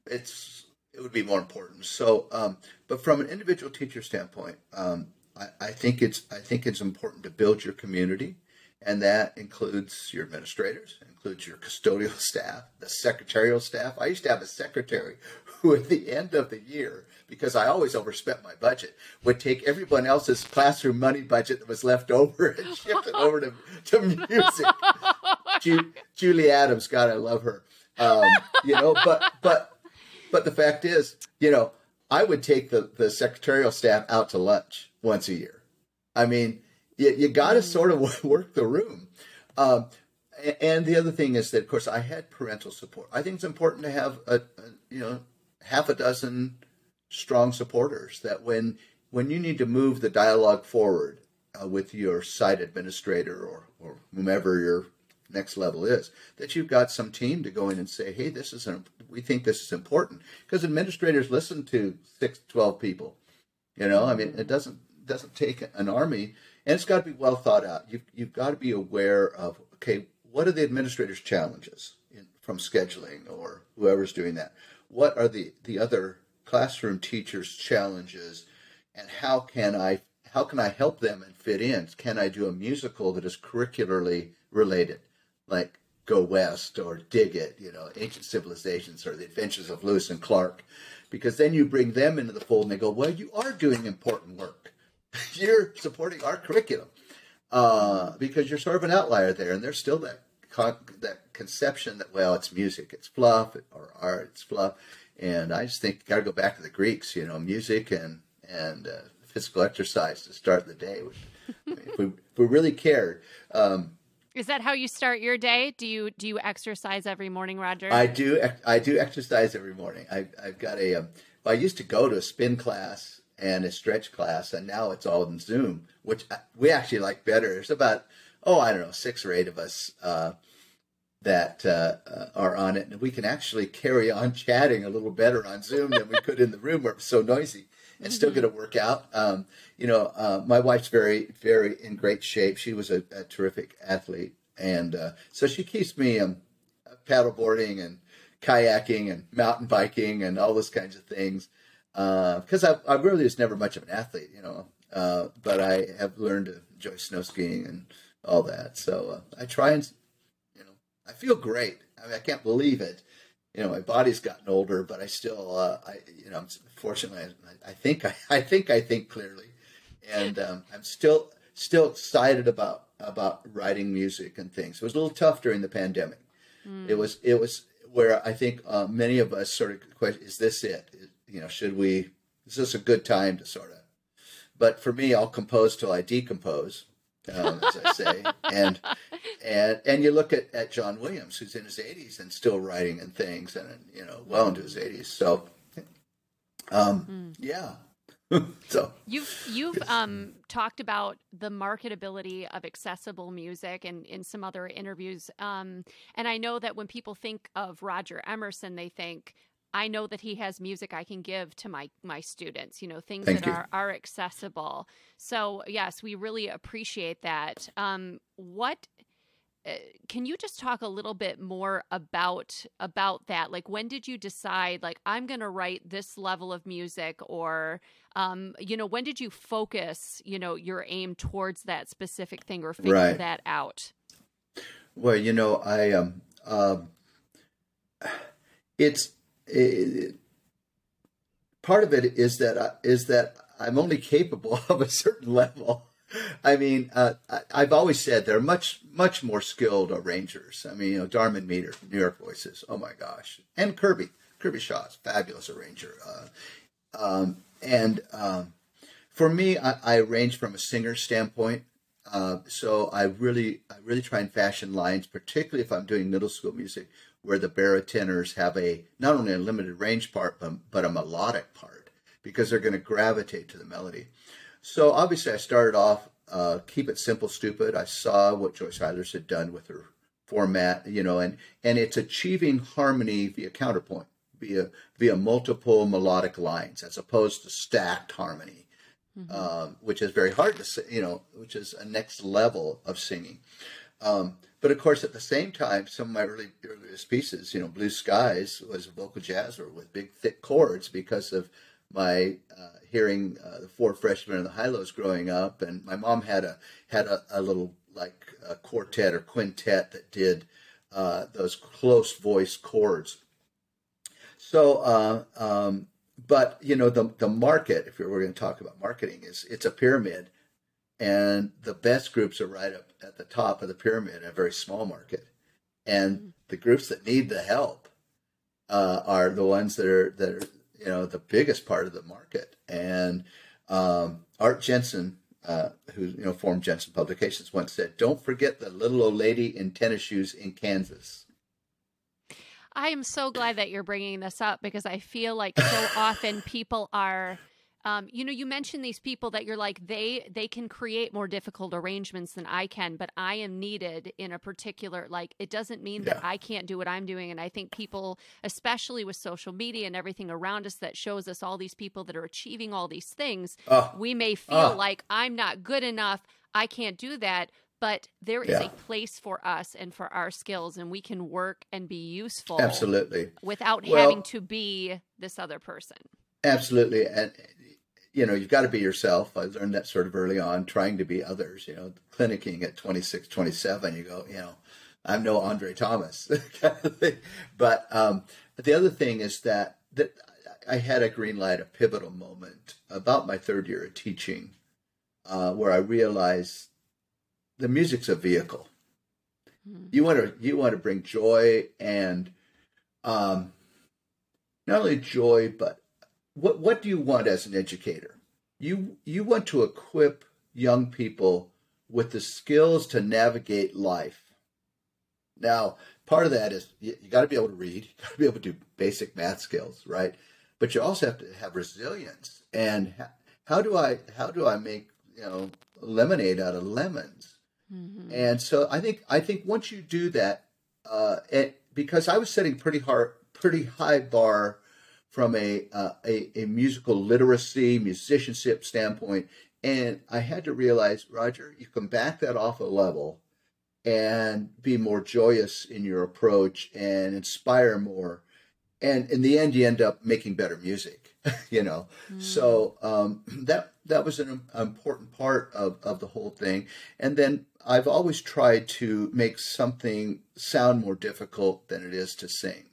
it's it would be more important. So, um, but from an individual teacher standpoint, um, I, I, think it's I think it's important to build your community, and that includes your administrators, includes your custodial staff, the secretarial staff. I used to have a secretary who, at the end of the year, because I always overspent my budget, would take everyone else's classroom money budget that was left over and shift it over to, to music. Ju- Julie Adams, God, I love her. Um, you know, but but but the fact is, you know, I would take the the secretarial staff out to lunch once a year. I mean, you, you got to sort of work the room. Um, and the other thing is that, of course, I had parental support. I think it's important to have a, a you know half a dozen strong supporters that when when you need to move the dialogue forward uh, with your site administrator or or whomever your next level is that you've got some team to go in and say hey this is an, we think this is important. Because administrators listen to six 12 people you know? I mean it doesn't doesn't take an army and it's got to be well thought out. You've, you've got to be aware of okay what are the administrators challenges in, from scheduling or whoever's doing that what are the the other classroom teachers challenges? And how can i how can i help them and fit in? Can i do a musical that is curricularly related? Like Go West or Dig It, you know, Ancient Civilizations or The Adventures of Lewis and Clark, because then you bring them into the fold and they go, well, you are doing important work. you're supporting our curriculum. Uh, because you're sort of an outlier there, and there's still that con- that conception that well, it's music, it's fluff, or art, it's fluff, and I just think you got to go back to the Greeks, you know, music and and uh, physical exercise to start the day. if, we, if we really cared. Um, is that how you start your day? Do you do you exercise every morning, Roger? I do. I do exercise every morning. I, have got a. Um, well, I used to go to a spin class and a stretch class, and now it's all in Zoom, which we actually like better. There's about oh I don't know six or eight of us uh, that uh, uh, are on it, and we can actually carry on chatting a little better on Zoom than we could in the room where it was so noisy and still get a workout. Um, you know, uh, my wife's very, very in great shape. She was a, a terrific athlete, and uh, so she keeps me um, paddleboarding and kayaking and mountain biking and all those kinds of things. Because uh, I, I really was never much of an athlete, you know, uh, but I have learned to enjoy snow skiing and all that. So uh, I try and, I feel great. I mean, I can't believe it you know, my body's gotten older, but I still, uh, I, you know, fortunately, I, I think I, I think I think clearly, and um, I'm still still excited about about writing music and things. It was a little tough during the pandemic. Mm. It was it was where I think uh, many of us sort of question: Is this it? You know, should we? Is this a good time to sort of? But for me, I'll compose till I decompose, um, as I say. and and and you look at, at John Williams, who's in his 80s and still writing and things, and you know, well into his 80s. So, um, mm. yeah. so you've you've um, talked about the marketability of accessible music and in some other interviews, um, and I know that when people think of Roger Emerson, they think I know that he has music I can give to my my students. You know, things Thank that you. are are accessible. So yes, we really appreciate that. Um, what uh, can you just talk a little bit more about about that like when did you decide like i'm going to write this level of music or um, you know when did you focus you know your aim towards that specific thing or figure Right. that out Well, you know, I um, um it's it, part of it is that I, is that I'm only capable of a certain level. I mean, uh, I, I've always said they're much much more skilled arrangers. I mean, you know, Darmon Meader, New York Voices. Oh my gosh, and Kirby, Kirby Shaw's fabulous arranger. Uh, um, and um, for me, I, I arrange from a singer standpoint. Uh, so I really, I really try and fashion lines, particularly if I'm doing middle school music, where the baritenors have a not only a limited range part, but, but a melodic part, because they're going to gravitate to the melody. So obviously, I started off uh, keep it simple, stupid. I saw what Joyce Eilers had done with her format, you know, and and it's achieving harmony via counterpoint, via via multiple melodic lines, as opposed to stacked harmony um, which is very hard to say, you know, which is a next level of singing. Um, but of course, at the same time, some of my early earliest pieces, you know, Blue Skies was a vocal jazzer with big thick chords because of my uh, hearing uh, the four freshmen and the Hi-Lo's growing up, and my mom had a had a, a little like a quartet or quintet that did uh, those close voice chords. So, uh, um, but you know, the the market, if we're going to talk about marketing, is it's a pyramid, and the best groups are right up at the top of the pyramid, a very small market, and the groups that need the help uh, are the ones that are that are you know the biggest part of the market. And um, Art Jenson, uh, who you know formed Jenson Publications, once said, "Don't forget the little old lady in tennis shoes in Kansas." I am so glad that you're bringing this up because I feel like so often people are um, you know you mentioned these people that you're like they they can create more difficult arrangements than I can but I am needed in a particular like it doesn't mean that I can't do what I'm doing and I think people especially with social media and everything around us that shows us all these people that are achieving all these things Oh, we may feel Oh. like I'm not good enough I can't do that but there is Yeah. a place for us and for our skills and we can work and be useful absolutely. without Well- having to be this other person. Absolutely. And, you know, you've got to be yourself. I learned that sort of early on, trying to be others, you know, clinicking at 26, 27, you go, you know, I'm no Andre Thomas. kind of thing. but um, the other thing is that, that I had a green light, a pivotal moment about my third year of teaching uh, where I realized the music's a vehicle. You want to you want to bring joy and um, not only joy, but what what do you want as an educator? You you want to equip young people with the skills to navigate life. Now, part of that is you, you got to be able to read, you got to be able to do basic math skills, right? But you also have to have resilience. And how, how do I how do I make you know lemonade out of lemons? And so I think I think once you do that, uh, it, because I was setting pretty hard, pretty high bar from a, uh, a a musical literacy, musicianship standpoint, and I had to realize, Roger, you can back that off a level and be more joyous in your approach and inspire more. And in the end, you end up making better music, you know. So um, that that was an important part of, of the whole thing. And then I've always tried to make something sound more difficult than it is to sing.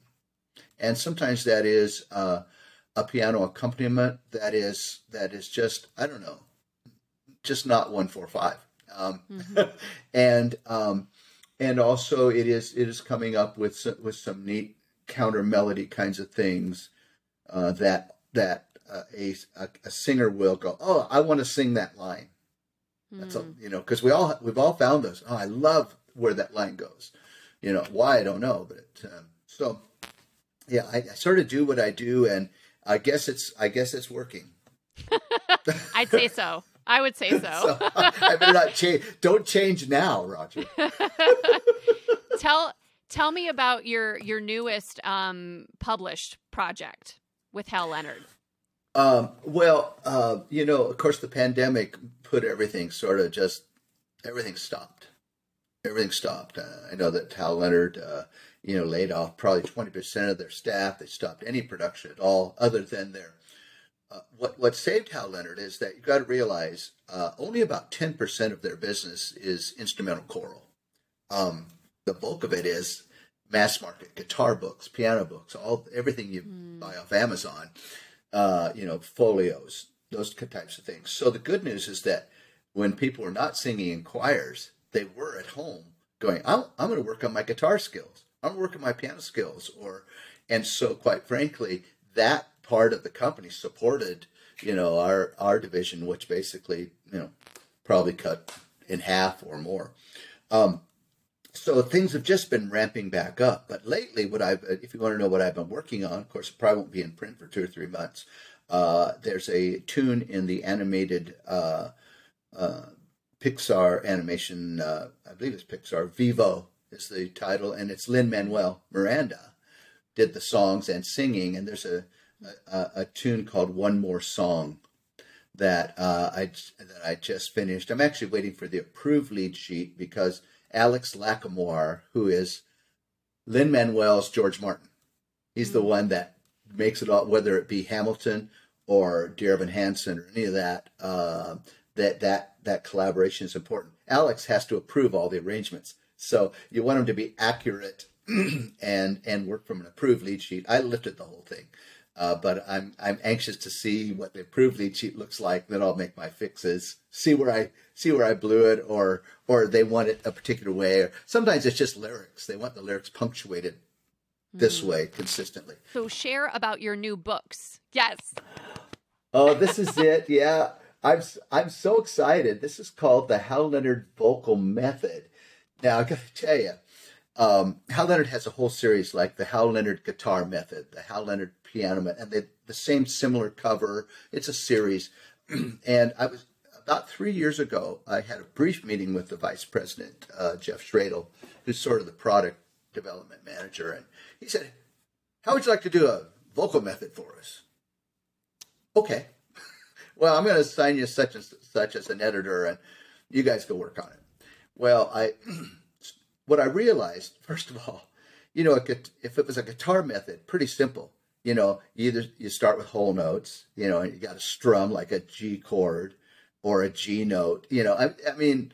And sometimes that is uh, a piano accompaniment that is that is just I don't know, just not one four five. Um, and um, and also it is it is coming up with some, with some neat counter melody kinds of things uh, that that uh, a, a a singer will go oh I want to sing that line. That's all, you know because we all we've all found those. Oh I love where that line goes. You know why? I don't know but um, so yeah I, I sort of do what I do and I guess it's I guess it's working I'd say so. I would say so. so I better not change don't change now Roger tell Tell me about your your newest um, published project with Hal Leonard. Um, well, uh, you know, of course, the pandemic put everything sort of just everything stopped. Everything stopped. Uh, I know that Hal Leonard, uh, you know, laid off probably twenty percent of their staff. They stopped any production at all, other than their. Uh, what what saved Hal Leonard is that you've got to realize uh, only about ten percent of their business is instrumental choral. Um, the bulk of it is mass market guitar books, piano books, all everything you mm. buy off Amazon, uh, you know, folios, those types of things. So the good news is that when people were not singing in choirs, they were at home going, I'm, I'm going to work on my guitar skills. I'm working my piano skills. Or, and so quite frankly, that part of the company supported, you know, our, our division, which basically, you know, probably cut in half or more. Um, so things have just been ramping back up. But lately, what I've, if you want to know what I've been working on, of course, it probably won't be in print for two or three months. Uh, there's a tune in the animated uh, uh, Pixar animation, uh, I believe it's Pixar, Vivo is the title, and it's Lin Manuel Miranda did the songs and singing, and there's a, a, a tune called One More Song that uh, I that I just finished. I'm actually waiting for the approved lead sheet because Alex Lacamoire, who is Lin Manuel's George Martin. He's mm-hmm. the one that makes it all, whether it be Hamilton or Dear Evan Hansen or any of that. Uh, that that that collaboration is important. Alex has to approve all the arrangements, so you want them to be accurate and and work from an approved lead sheet. I lifted the whole thing. Uh, but I'm I'm anxious to see what the approved lead sheet looks like. Then I'll make my fixes. See where I see where I blew it, or or they want it a particular way. Or sometimes it's just lyrics. They want the lyrics punctuated this mm-hmm. way consistently. So share about your new books. Yes. Oh, this is it. Yeah, I'm I'm so excited. This is called the Hal Leonard Vocal Method. Now I got to tell you, um, Hal Leonard has a whole series like the Hal Leonard Guitar Method, the Hal Leonard Piano, Method, and they the same similar cover. It's a series, and I was about three years ago. I had a brief meeting with the vice president, uh, Jeff Schroedl, who's sort of the product development manager, and he said, "How would you like to do a vocal method for us?" Okay, well, I'm going to assign you such and such as an editor, and you guys go work on it. Well, I what I realized first of all, you know, if it was a guitar method, pretty simple you know, either you start with whole notes, you know, and you got to strum like a G chord or a G note. You know, I, I mean,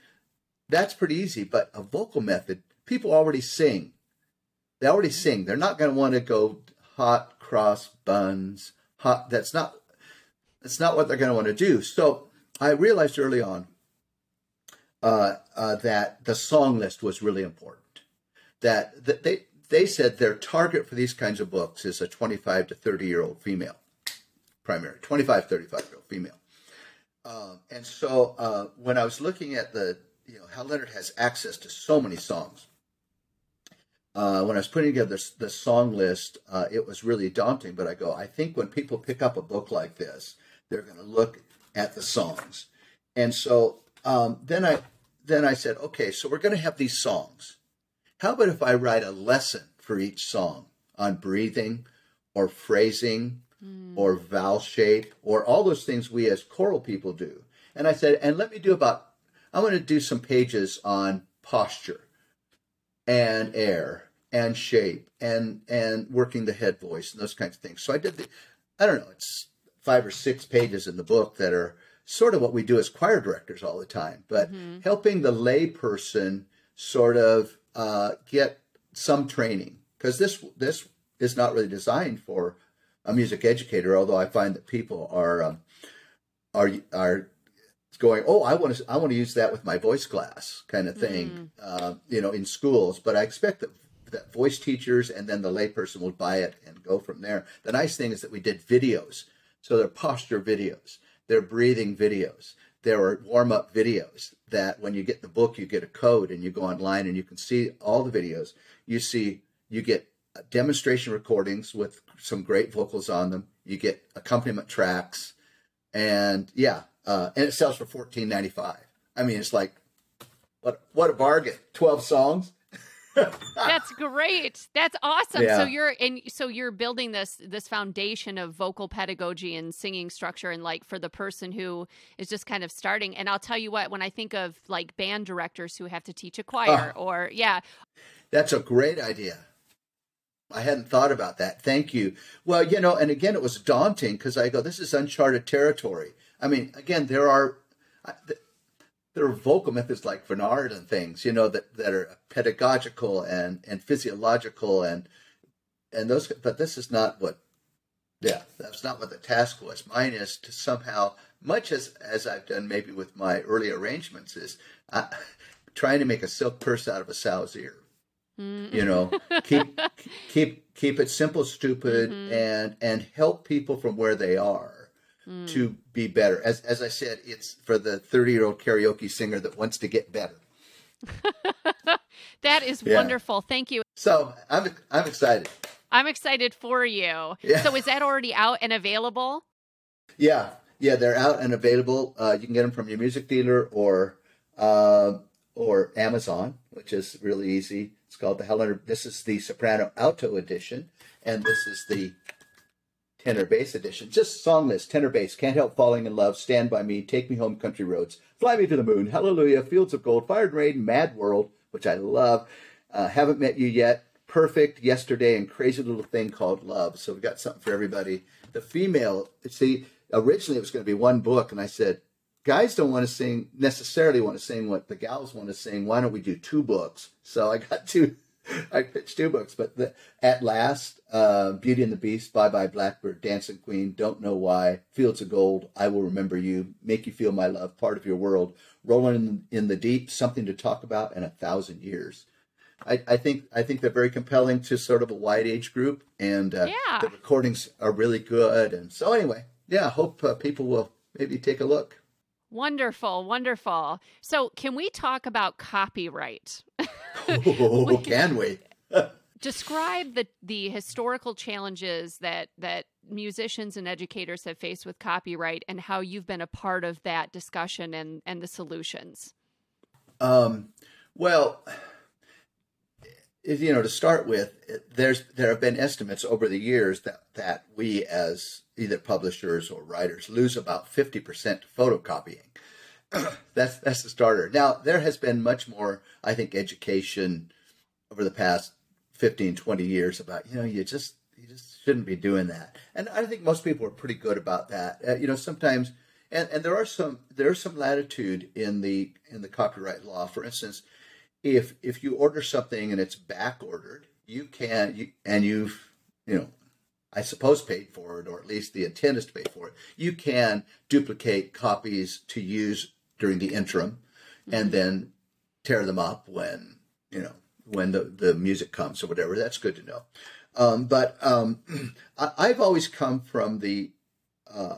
that's pretty easy. But a vocal method, people already sing. They already mm-hmm. sing. They're not going to want to go hot cross buns. Hot. That's not. That's not what they're going to want to do. So I realized early on uh, uh, that the song list was really important. That, they they said their target for these kinds of books is a 25 to 30 year old female, primary, 25, 35 year old female. Um, and so uh, when I was looking at the, you know, Hal Leonard has access to so many songs. Uh, when I was putting together this song list, uh, it was really daunting. But I go, I think when people pick up a book like this, they're going to look at the songs. And so um, then I then I said, okay, so we're going to have these songs. How about if I write a lesson for each song on breathing or phrasing mm. or vowel shape or all those things we as choral people do? And I said, and let me do about, I'm going to do some pages on posture and air and shape and and working the head voice and those kinds of things. So I did the, I don't know, it's five or six pages in the book that are sort of what we do as choir directors all the time, but mm-hmm. helping the lay person sort of uh, get some training because this this is not really designed for a music educator. Although I find that people are um, are are going, oh, I want to I want to use that with my voice class kind of thing, mm. uh, you know, in schools. But I expect that that voice teachers and then the layperson will buy it and go from there. The nice thing is that we did videos, so they're posture videos, they're breathing videos, there are warm up videos that when you get the book, you get a code and you go online and you can see all the videos. You see, you get demonstration recordings with some great vocals on them. You get accompaniment tracks, and yeah, uh, and it sells for fourteen ninety five. I mean, it's like what what a bargain! Twelve songs. That's great. That's awesome. Yeah. So you're and so you're building this this foundation of vocal pedagogy and singing structure and like for the person who is just kind of starting. And I'll tell you what, when I think of like band directors who have to teach a ah. choir or yeah, That's a great idea. I hadn't thought about that. Thank you. Well, you know, and again, it was daunting because I go, this is uncharted territory. I mean, again, there are I- th- there are vocal methods like Bernard and things, you know, that, that are pedagogical and, and physiological and and those. But this is not what. Yeah, that's not what the task was. Mine is to somehow, much as as I've done maybe with my early arrangements, is uh, trying to make a silk purse out of a sow's ear you know keep keep keep it simple stupid and and help people from where they are to be better as as i said it's for the 30 year old karaoke singer that wants to get better that is Yeah. wonderful. Thank you. so i'm i'm excited I'm excited for you. Yeah. So is that already out and available? yeah yeah they're out and available uh, you can get them from your music dealer or uh, or amazon which is really easy it's called the helen this is the soprano alto edition and this is the tenor bass edition. Just song list, tenor bass, Can't Help Falling in Love, Stand By Me, Take Me Home, Country Roads, Fly Me to the Moon, Hallelujah, Fields of Gold, Fire and Rain, Mad World, which I love, uh, Haven't Met You Yet, Perfect, Yesterday, and Crazy Little Thing Called Love. So we've got something for everybody. The female, see, originally it was going to be one book, and I said, guys don't want to sing necessarily want to sing what the gals want to sing. Why don't we do two books? So I got two. I pitched two books, but the, at last, uh, Beauty and the Beast, Bye Bye Blackbird, Dancing Queen, Don't Know Why, Fields of Gold, I Will Remember You, Make You Feel My Love, Part of Your World, Rolling in, in the Deep, Something to Talk About, and A Thousand Years. I, I think I think they're very compelling to sort of a wide age group, and uh, Yeah. the recordings are really good. And so anyway, yeah, I hope uh, people will maybe take a look. Wonderful, wonderful. So can we talk about copyright? Oh, can we? describe the the historical challenges that that musicians and educators have faced with copyright and how you've been a part of that discussion and and the solutions Um, well, if, you know, to start with, there's there have been estimates over the years that that we as either publishers or writers lose about fifty percent to photocopying. that's that's the starter. Now there has been much more, I think, education over the past 15, 20 years about you know you just you just shouldn't be doing that. And I think most people are pretty good about that. Uh, you know, sometimes and, and there are some there is some latitude in the in the copyright law. For instance, if if you order something and it's back ordered, you can you and you've you know I suppose paid for it, or at least the intent is to pay for it. You can duplicate copies to use during the interim, and then tear them up when you know when the, the music comes or whatever. That's good to know. Um, but um, I, I've always come from the uh,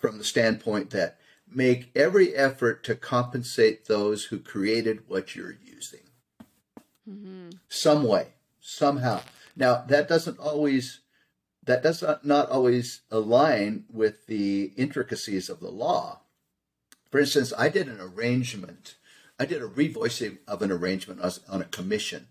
from the standpoint that make every effort to compensate those who created what you're using mm-hmm. some way somehow now that doesn't always that does not, not always align with the intricacies of the law for instance i did an arrangement i did a revoicing of an arrangement on a commission.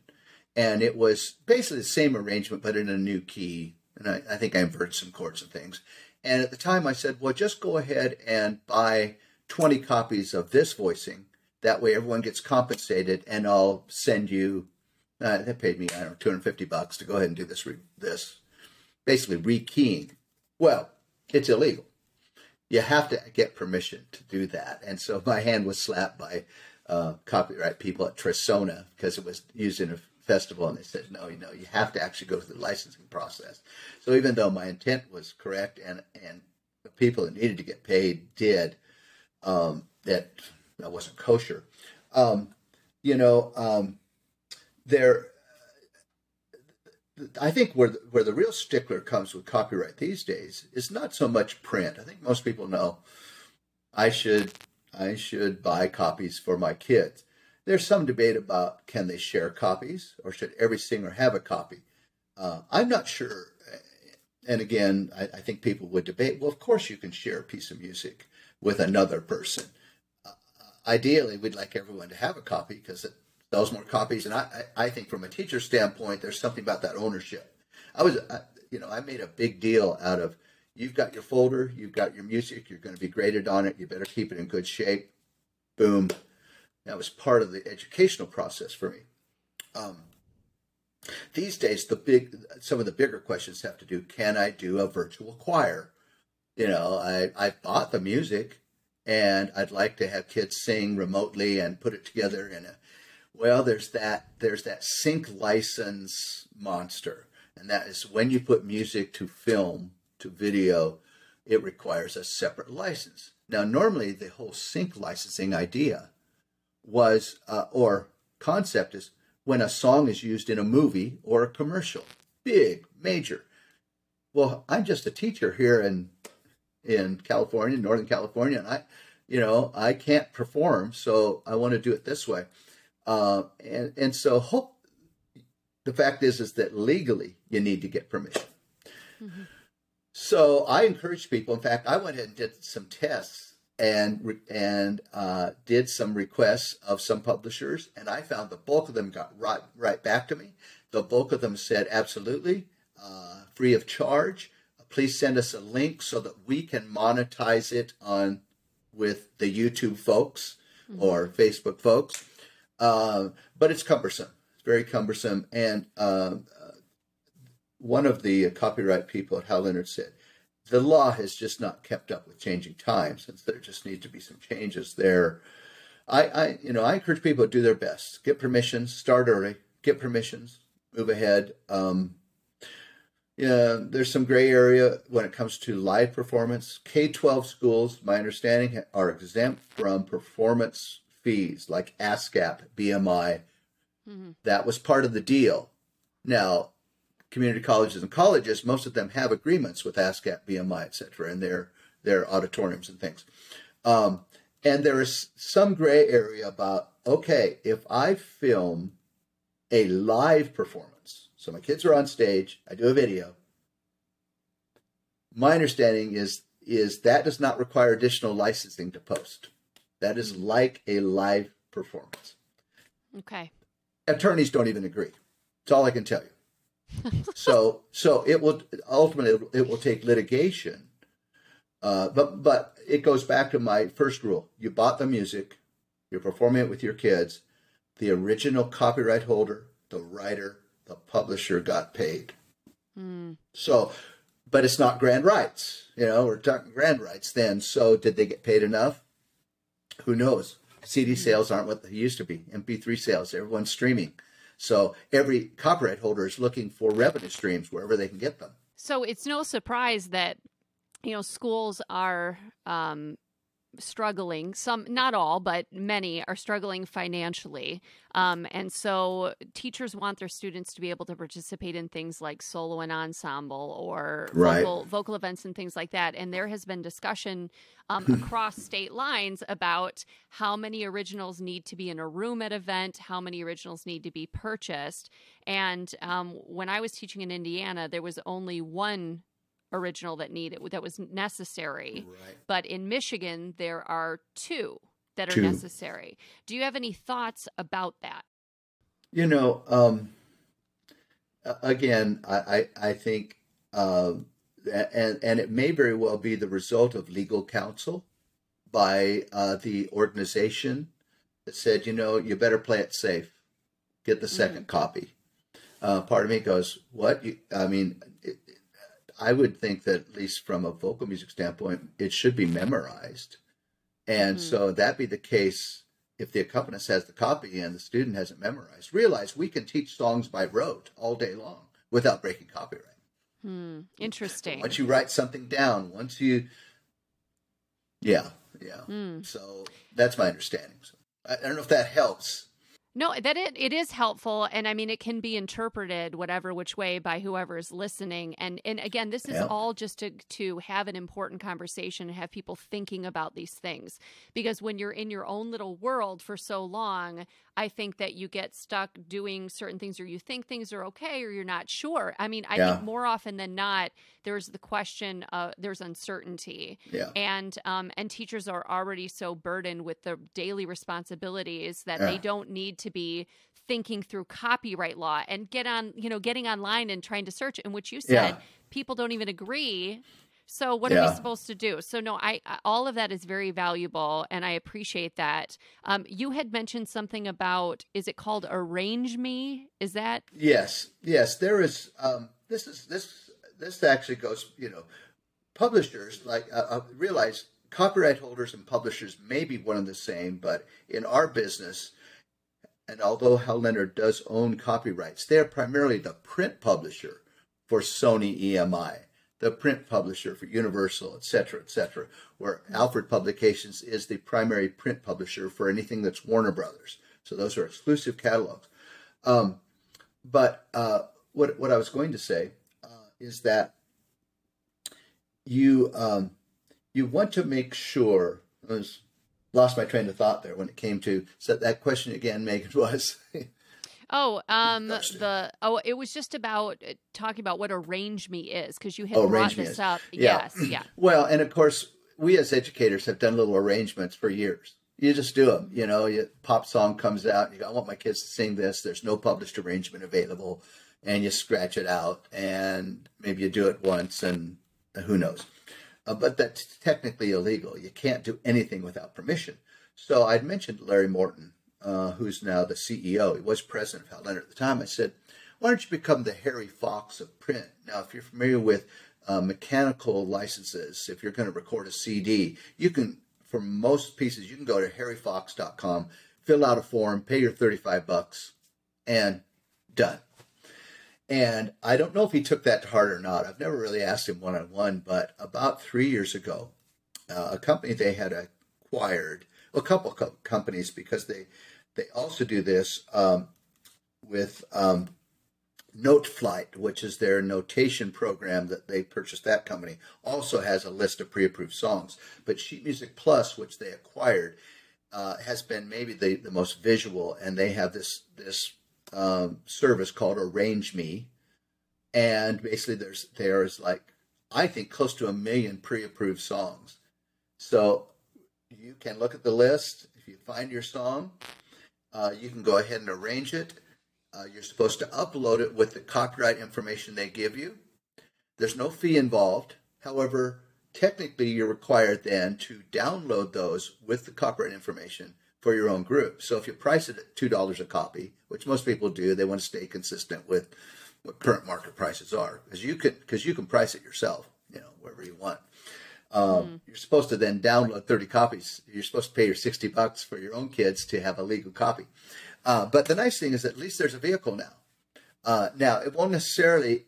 And it was basically the same arrangement but in a new key. And I, I think i inverted some chords and things. And at the time i said well just go ahead and buy 20 copies of this voicing. That way everyone gets compensated and i'll send you uh, they paid me i don't know 250 bucks to go ahead and do this re- this basically rekeying. Well it's illegal. You have to get permission to do that. And so my hand was slapped by uh, copyright people at Tresona because it was used in a festival and they said no you know you have to actually go through the licensing process so even though my intent was correct and and the people that needed to get paid did um, that that wasn't kosher um, you know um, there I think where the, where the real stickler comes with copyright these days is not so much print. I think most people know I should I should buy copies for my kids. There's some debate about can they share copies or should every singer have a copy. Uh, I'm not sure. And again, I, I think people would debate. Well, of course you can share a piece of music with another person. Uh, ideally, we'd like everyone to have a copy because it sells more copies. And I, I, think from a teacher standpoint, there's something about that ownership. I was, I, you know, I made a big deal out of you've got your folder, you've got your music, you're going to be graded on it. You better keep it in good shape. Boom. That was part of the educational process for me. Um, these days, the big, some of the bigger questions have to do: Can I do a virtual choir? You know, I I bought the music, and I'd like to have kids sing remotely and put it together in a. Well, there's that there's that sync license monster, and that is when you put music to film to video, it requires a separate license. Now, normally the whole sync licensing idea was uh, or concept is when a song is used in a movie or a commercial, big, major. Well, I'm just a teacher here in in California, Northern California, and I, you know, I can't perform, so I want to do it this way. Uh, and and so hope the fact is is that legally you need to get permission. Mm-hmm. So I encourage people. In fact, I went ahead and did some tests and and uh, did some requests of some publishers, and I found the bulk of them got right right back to me. The bulk of them said absolutely uh, free of charge. Please send us a link so that we can monetize it on with the YouTube folks mm-hmm. or Facebook folks. Uh, but it's cumbersome. It's very cumbersome. And uh, one of the copyright people at Hal Leonard said, the law has just not kept up with changing times, and there just need to be some changes there. I, I, you know, I encourage people to do their best, get permissions, start early, get permissions, move ahead. Um, yeah, there's some gray area when it comes to live performance. K 12 schools, my understanding, are exempt from performance fees like ASCAP, BMI. Mm-hmm. That was part of the deal. Now, community colleges and colleges, most of them have agreements with ASCAP, BMI, et cetera, and their their auditoriums and things. Um, and there is some gray area about okay, if I film a live performance, so my kids are on stage, I do a video. My understanding is is that does not require additional licensing to post. That is like a live performance. Okay. Attorneys don't even agree. That's all I can tell you so so it will ultimately it will take litigation. Uh, but but it goes back to my first rule: you bought the music, you're performing it with your kids. The original copyright holder, the writer, the publisher got paid. Mm. So, but it's not grand rights. You know, we're talking grand rights then. So, did they get paid enough? Who knows? CD hmm. sales aren't what they used to be. MP3 sales, everyone's streaming. So every copyright holder is looking for revenue streams wherever they can get them. So it's no surprise that you know schools are um, struggling some not all but many are struggling financially. Um, and so teachers want their students to be able to participate in things like solo and ensemble or right. vocal, vocal events and things like that. And there has been discussion um, across state lines about how many originals need to be in a room at event how many originals need to be purchased. And um, when i was teaching in indiana there was only one original that needed that was necessary. Right. But in Michigan, there are two that are two. necessary. Do you have any thoughts about that? You know, um, again, I, I, I think, uh, and, and it may very well be the result of legal counsel by uh, the organization that said, you know, you better play it safe, get the 2nd mm copy. Uh, part of me goes, what? You, I mean, it, I would think that at least from a vocal music standpoint, it should be memorized. And mm-hmm. so that be the case if the accompanist has the copy and the student hasn't memorized. Realize we can teach songs by rote all day long without breaking copyright. Hmm. Interesting. Once you write something down, once you, yeah, yeah. Mm. So that's my understanding. So I, I don't know if that helps. No, that it, it is helpful. And I mean, it can be interpreted whatever which way by whoever is listening. And, and again, this is yeah. all just to, to have an important conversation and have people thinking about these things. Because when you're in your own little world for so long, I think that you get stuck doing certain things or you think things are okay or you're not sure. I mean, I yeah. think more often than not, there's the question of there's uncertainty. Yeah. And um and teachers are already so burdened with the daily responsibilities that yeah. they don't need to be thinking through copyright law and get on, you know, getting online and trying to search. In which you said people don't even agree. So what are we supposed to do? So no, I I- all of that is very valuable, and I appreciate that. Um, you had mentioned something about is it called Arrange Me? Is that Yes, yes, there is. Um, this is this this actually goes. You know, publishers like uh, uh, realize copyright holders and publishers may be one and the same, but in our business, and although Hal Leonard does own copyrights, they are primarily the print publisher for Sony EMI, the print publisher for Universal, et cetera, et cetera, where Alfred Publications is the primary print publisher for anything that's Warner Brothers. So those are exclusive catalogs. Um, but uh, what what I was going to say uh, is that you um, you want to make sure. I was lost my train of thought there when it came to so that question again. Megan was Oh, um, the oh, it was just about uh, talking about what arrange me is because you had Oh, brought this is- up. yeah. Yes, yeah. well, and of course we as educators have done little arrangements for years. You just do them, you know. You, pop song comes out, you go, I want my kids to sing this. There's no published arrangement available, and you scratch it out, and maybe you do it once, and who knows. Uh, but that's technically illegal. You can't do anything without permission. So I'd mentioned Larry Morton, uh, who's now the CEO. He was president of Leonard at the time. I said, why don't you become the Harry Fox of print? Now, if you're familiar with uh, mechanical licenses, if you're going to record a CD, you can, for most pieces, you can go to harryfox.com, fill out a form, pay your 35 bucks, and done. And I don't know if he took that to heart or not. I've never really asked him one on one, but about three years ago, uh, a company they had acquired, a couple co- companies, because they they also do this um, with um, NoteFlight, which is their notation program that they purchased. That company also has a list of pre-approved songs, but Sheet Music Plus, which they acquired, uh, has been maybe the, the most visual, and they have this this um, service called Arrange Me, and basically there's there's like I think close to a million pre-approved songs. So you can look at the list. If you find your song, uh, you can go ahead and arrange it. Uh, you're supposed to upload it with the copyright information they give you. There's no fee involved. However, technically, you're required then to download those with the copyright information for your own group. So if you price it at two dollars a copy, which most people do, they want to stay consistent with what current market prices are, because you can because you can price it yourself, you know, wherever you want. Um, You're supposed to then download 30 copies. You're supposed to pay your 60 bucks for your own kids to have a legal copy. Uh, but the nice thing is at least there's a vehicle now. Uh, now, it won't necessarily,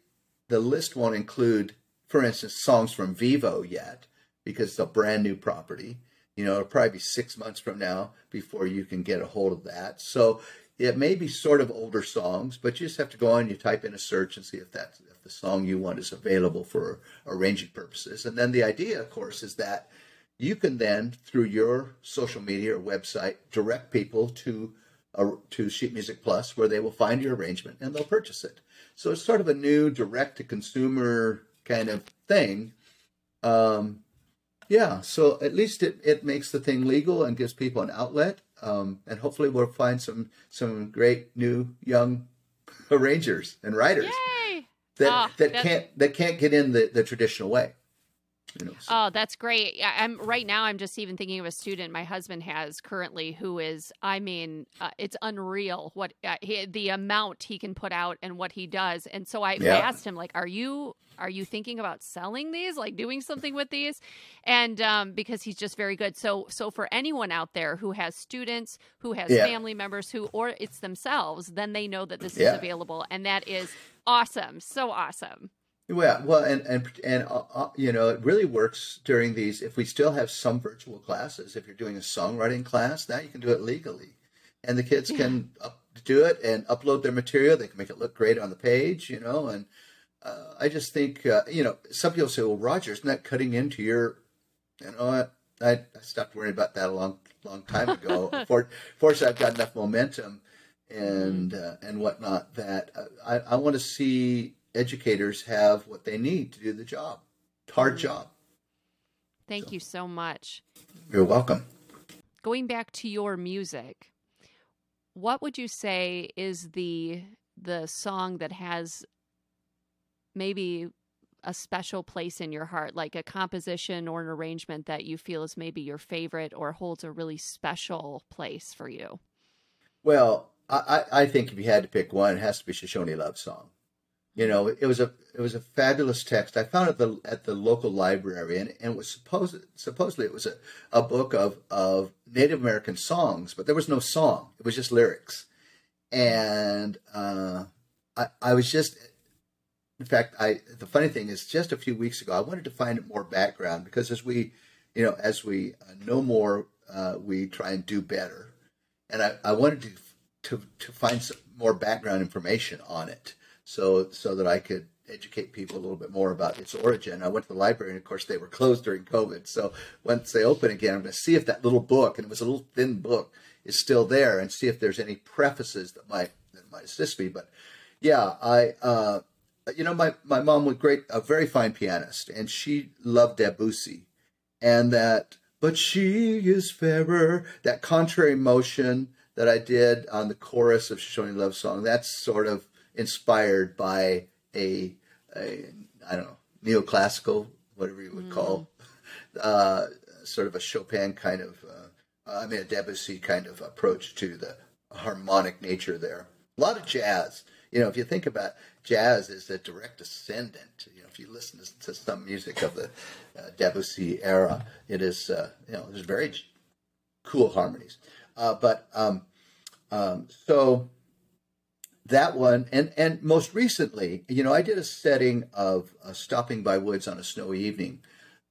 the list won't include, for instance, songs from Vivo yet, because it's a brand new property. You know, it'll probably be six months from now before you can get a hold of that. So it may be sort of older songs, but you just have to go on, you type in a search and see if that if the song you want is available for arranging purposes. And then the idea, of course, is that you can then, through your social media or website, direct people to uh, to Sheet Music Plus, where they will find your arrangement and they'll purchase it. So it's sort of a new direct to consumer kind of thing. Um, yeah, so at least it, it makes the thing legal and gives people an outlet. Um, and hopefully we'll find some some great new young arrangers and writers Yay! that Ah, that that's- can't that can't get in the, the traditional way. You know, so- Oh, that's great. I'm right now. I'm just even thinking of a student my husband has currently who is. I mean, uh, it's unreal what uh, he, the amount he can put out and what he does. And so I, Yeah. asked him, like, "Are you are you thinking about selling these? Like doing something with these?" And um, because he's just very good. So so for anyone out there who has students, who has Yeah. family members, who or it's themselves, then they know that this Yeah. is available, and that is awesome. So awesome. Yeah, well, and and and uh, uh, you know, it really works during these. If we still have some virtual classes, if you're doing a songwriting class, now you can do it legally, and the kids can up, do it and upload their material. They can make it look great on the page, you know. And uh, I just think, uh, you know, some people say, "Well, Roger, isn't that cutting into your?" You know. I, I stopped worrying about that a long, long time ago. For, fortunately, I've got enough momentum and uh, and whatnot that uh, I, I want to see educators have what they need to do the job. Hard mm-hmm. job. Thank you so much. You're welcome. going back to your music what would you say is the the song that has maybe a special place in your heart, like a composition or an arrangement that you feel is maybe your favorite or holds a really special place for you? Well, I, I think if you had to pick one, it has to be Shoshone Love Song. You know, it was a it was a fabulous text. I found it at the at the local library, and, and it was supposed supposedly it was a, a book of of Native American songs, but there was no song. It was just lyrics, and uh, I I was just in fact, I the funny thing is, just a few weeks ago, I wanted to find more background because as we, you know, as we know more, uh, we try and do better, and I, I wanted to to to find some more background information on it, so so that I could educate people a little bit more about its origin. I went to the library, and of course, they were closed during COVID. So once they open again, I'm going to see if that little book, and it was a little thin book, is still there, and see if there's any prefaces that might that might assist me. But yeah, I. Uh, you know, my, my mom was great, a very fine pianist, and she loved Debussy. And that, but she is fairer, that contrary motion that I did on the chorus of Shoshone Love Song, that's sort of inspired by a, a I don't know, neoclassical, whatever you would mm. call, uh, sort of a Chopin kind of, uh, I mean, a Debussy kind of approach to the harmonic nature there. A lot of jazz. You know, if you think about jazz is a direct descendant. You know, if you listen to, to some music of the uh, Debussy era, it is uh, you know there's very cool harmonies. Uh, but um, um, so that one, and and most recently, you know, I did a setting of uh, "Stopping by Woods on a Snowy Evening"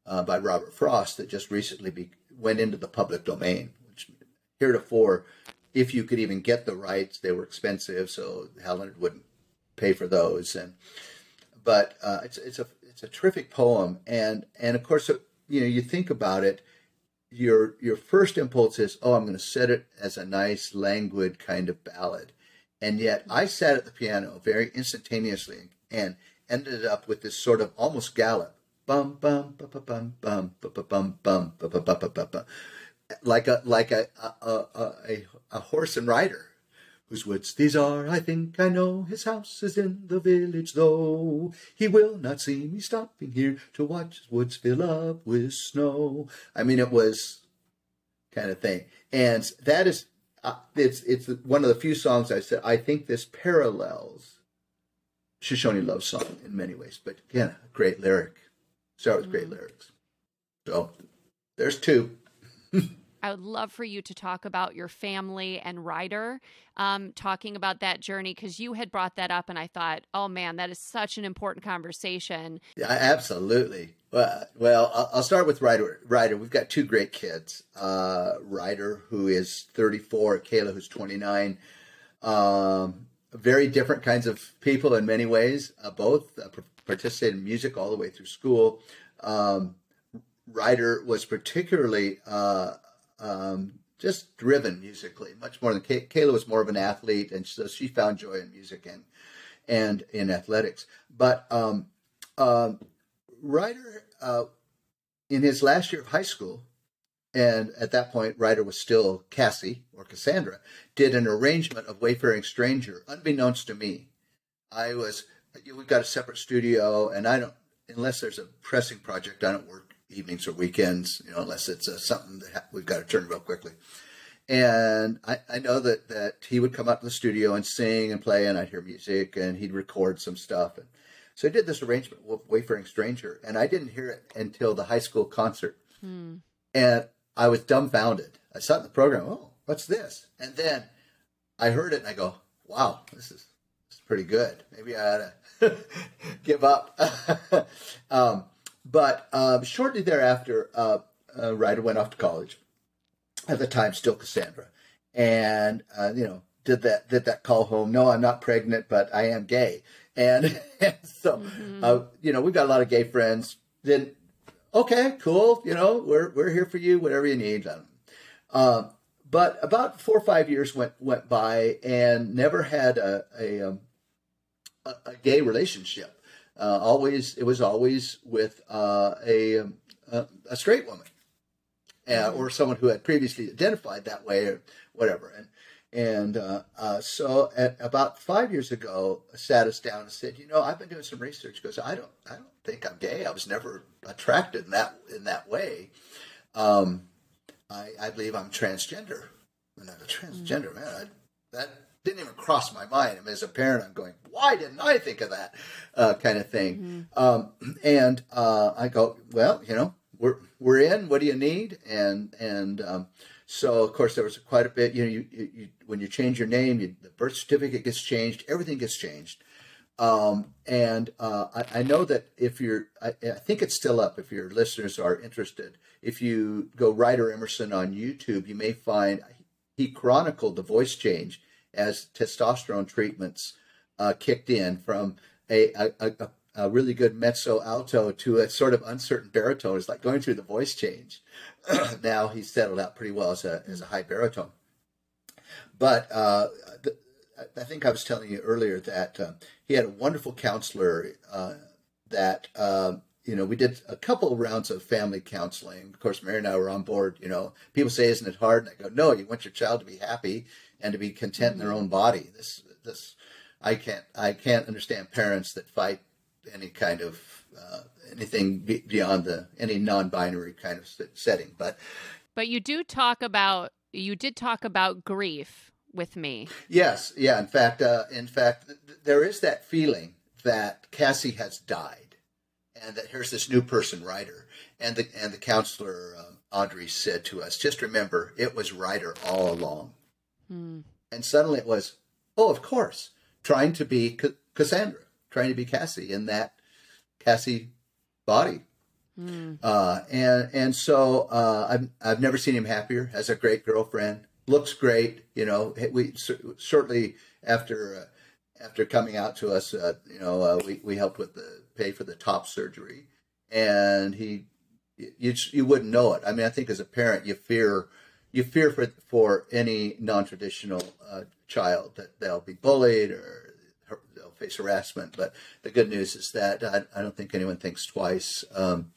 uh, by Robert Frost that just recently be, went into the public domain, which heretofore. If you could even get the rights, they were expensive, so helen wouldn't pay for those. And but uh, it's it's a it's a terrific poem, and and of course, you know, you think about it. Your your first impulse is, oh, I'm going to set it as a nice, languid kind of ballad, and yet I sat at the piano very instantaneously and ended up with this sort of almost gallop, bum bum bum bum bum bum bum bum bum bum bum bum, like a like a a, a, a, a horse and rider Whose woods these are, I think I know. His house is in the village, though. He will not see me stopping here to watch his woods fill up with snow. I mean, it was kind of thing. And that is, uh, it's, it's one of the few songs I said, I think this parallels Shoshone Love Song in many ways. But again, great lyric. Start with mm-hmm. great lyrics. So there's two. I would love for you to talk about your family and Ryder, um, talking about that journey because you had brought that up, and I thought, oh man, that is such an important conversation. Yeah, absolutely. Well, well, I'll start with Ryder. Ryder, we've got two great kids. Uh, Ryder, who is 34, Kayla, who's 29. Um, very different kinds of people in many ways. Uh, both uh, participated in music all the way through school. Um, Ryder was particularly uh, um, just driven musically, much more than Kay- Kayla was more of an athlete, and so she found joy in music and and in athletics. But um, um, Ryder, uh, in his last year of high school, and at that point, Ryder was still Cassie or Cassandra, did an arrangement of Wayfaring Stranger, unbeknownst to me. I was, we've got a separate studio, and I don't, unless there's a pressing project, I don't work evenings or weekends, you know, unless it's uh, something that we've got to turn real quickly. And I, I know that, that he would come up to the studio and sing and play, and I'd hear music, and he'd record some stuff. And so I did this arrangement with Wayfaring Stranger, and I didn't hear it until the high school concert. Hmm. And I was dumbfounded. I saw it in the program, oh, what's this? And then I heard it, and I go, wow, this is, this is pretty good. Maybe I ought to give up. um, but uh, shortly thereafter, uh, uh, Ryder went off to college. At the time, still Cassandra, and uh, you know did that did that call home? No, I'm not pregnant, but I am gay, and, and so mm-hmm. uh, you know we've got a lot of gay friends. Then okay, cool, you know we're we're here for you, whatever you need. Um, but about four or five years went went by, and never had a a, um, a, a gay relationship. Uh, always, it was always with uh, a, um, a, a straight woman, uh, mm-hmm. or someone who had previously identified that way, or whatever. And And uh, uh, so, at, about five years ago, sat us down and said, "You know, I've been doing some research because I don't, I don't think I'm gay. I was never attracted in that in that way. Um, I, I believe I'm transgender. And I'm a transgender man. I, that didn't even cross my mind. I mean, as a parent, I'm going, why didn't I think of that uh, kind of thing? Mm-hmm. Um, and uh, I go, well, you know, we're we're in. What do you need? And and um, so of course there was quite a bit. You know, you, you when you change your name, you, the birth certificate gets changed. Everything gets changed. Um, and uh, I, I, know that if you're, I, I, think it's still up. If your listeners are interested, if you go Ryder Emerson on YouTube, you may find he chronicled the voice change as testosterone treatments uh, kicked in from a, a, a, a, really good mezzo alto to a sort of uncertain baritone. It's like going through the voice change. now he's settled out pretty well as a, as a high baritone. But uh, the, I think I was telling you earlier that uh, he had a wonderful counselor uh, that um, you know, we did a couple of rounds of family counseling. Of course, Mary and I were on board. You know, people say, "Isn't it hard?" And I go, "No, you want your child to be happy and to be content in their own body." This, this, I can't, I can't understand parents that fight any kind of uh, anything beyond the any non-binary kind of setting. But, but you do talk about you did talk about grief with me. Yes, yeah. In fact, uh, in fact, there is that feeling that Cassie has died and that here's this new person, Ryder. And the and the counselor um, Audrey said to us, just remember, it was Ryder all along. Hmm. And suddenly it was, oh, of course, trying to be C- Cassandra, trying to be Cassie in that Cassie body. Hmm. Uh, and and so uh, I've I've never seen him happier. Has a great girlfriend, looks great. You know, we shortly after uh, after coming out to us, uh, you know, uh, we we helped with the pay for the top surgery, and he you you wouldn't know it. I mean, I think as a parent, you fear you fear for for any non traditional uh, child that they'll be bullied or they'll face harassment. But the good news is that I, I don't think anyone thinks twice um,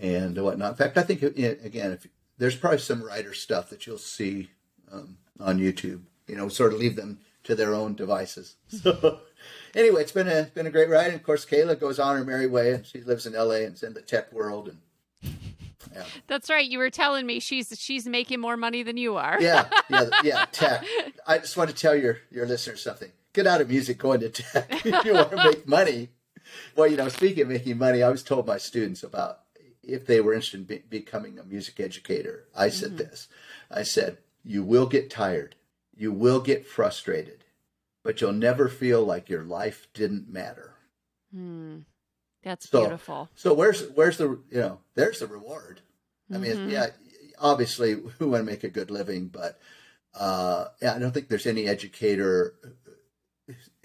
and whatnot. In fact, I think again, if there's probably some Ryder stuff that you'll see um, on YouTube. You know, sort of leave them to their own devices. So anyway, it's been a been a great ride. And of course, Kayla goes on her merry way. and She lives in L.A. and is in the tech world. And yeah. That's right. You were telling me she's she's making more money than you are. yeah, yeah, yeah. Tech. I just want to tell your your listeners something. Get out of music, go into tech. if you want to make money. Well, you know, speaking of making money, I was told my students about if they were interested in be- becoming a music educator. I said mm-hmm. this. I said, "You will get tired. You will get frustrated but you'll never feel like your life didn't matter. Hmm. That's so, beautiful. So where's where's the you know there's the reward. I mean, mm-hmm. yeah, obviously we want to make a good living, but uh, yeah, I don't think there's any educator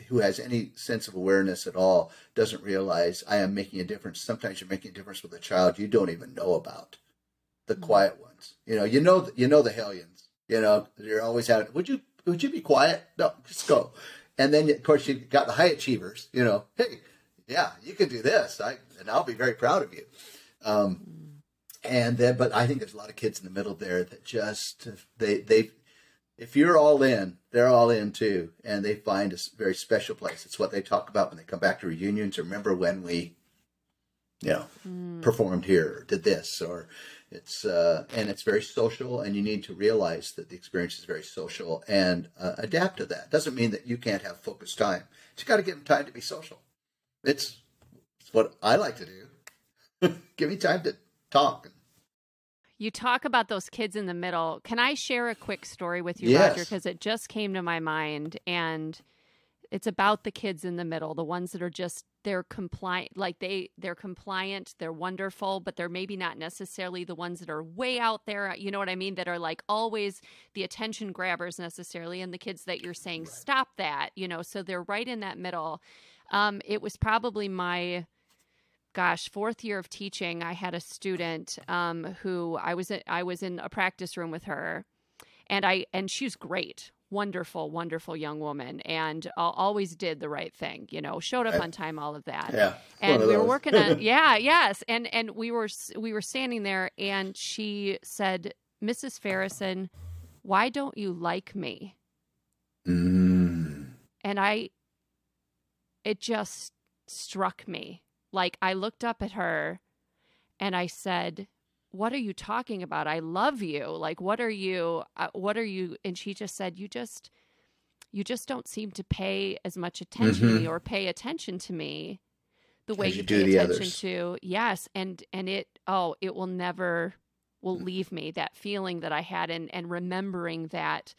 who has any sense of awareness at all doesn't realize I am making a difference. Sometimes you're making a difference with a child you don't even know about. The mm-hmm. quiet ones, you know, you know, you know the hellions. You know, you're always out. Would you would you be quiet? No, just go. And then, of course, you got the high achievers. You know, hey, yeah, you can do this, I, and I'll be very proud of you. Um, and then, but I think there's a lot of kids in the middle there that just they they, if you're all in, they're all in too, and they find a very special place. It's what they talk about when they come back to reunions. Remember when we, you know, mm. performed here, or did this, or it's uh, and it's very social, and you need to realize that the experience is very social and uh, adapt to that. Doesn't mean that you can't have focused time. You got to give them time to be social. It's, it's what I like to do. give me time to talk. You talk about those kids in the middle. Can I share a quick story with you, yes. Roger? Because it just came to my mind, and it's about the kids in the middle, the ones that are just they're compliant like they they're compliant they're wonderful but they're maybe not necessarily the ones that are way out there you know what i mean that are like always the attention grabbers necessarily and the kids that you're saying right. stop that you know so they're right in that middle um, it was probably my gosh fourth year of teaching i had a student um, who i was i was in a practice room with her and i and she's great wonderful, wonderful young woman and uh, always did the right thing, you know, showed up on time, all of that. Yeah. And we were working on, yeah, yes. And, and we were, we were standing there and she said, Mrs. Farrison, why don't you like me? Mm. And I, it just struck me. Like I looked up at her and I said, What are you talking about? I love you. Like, what are you, uh, what are you? And she just said, You just, you just don't seem to pay as much attention to me Mhm. or pay attention to me the way you, you pay attention others. to yes and and it oh it will never will leave me that feeling that i had and and remembering that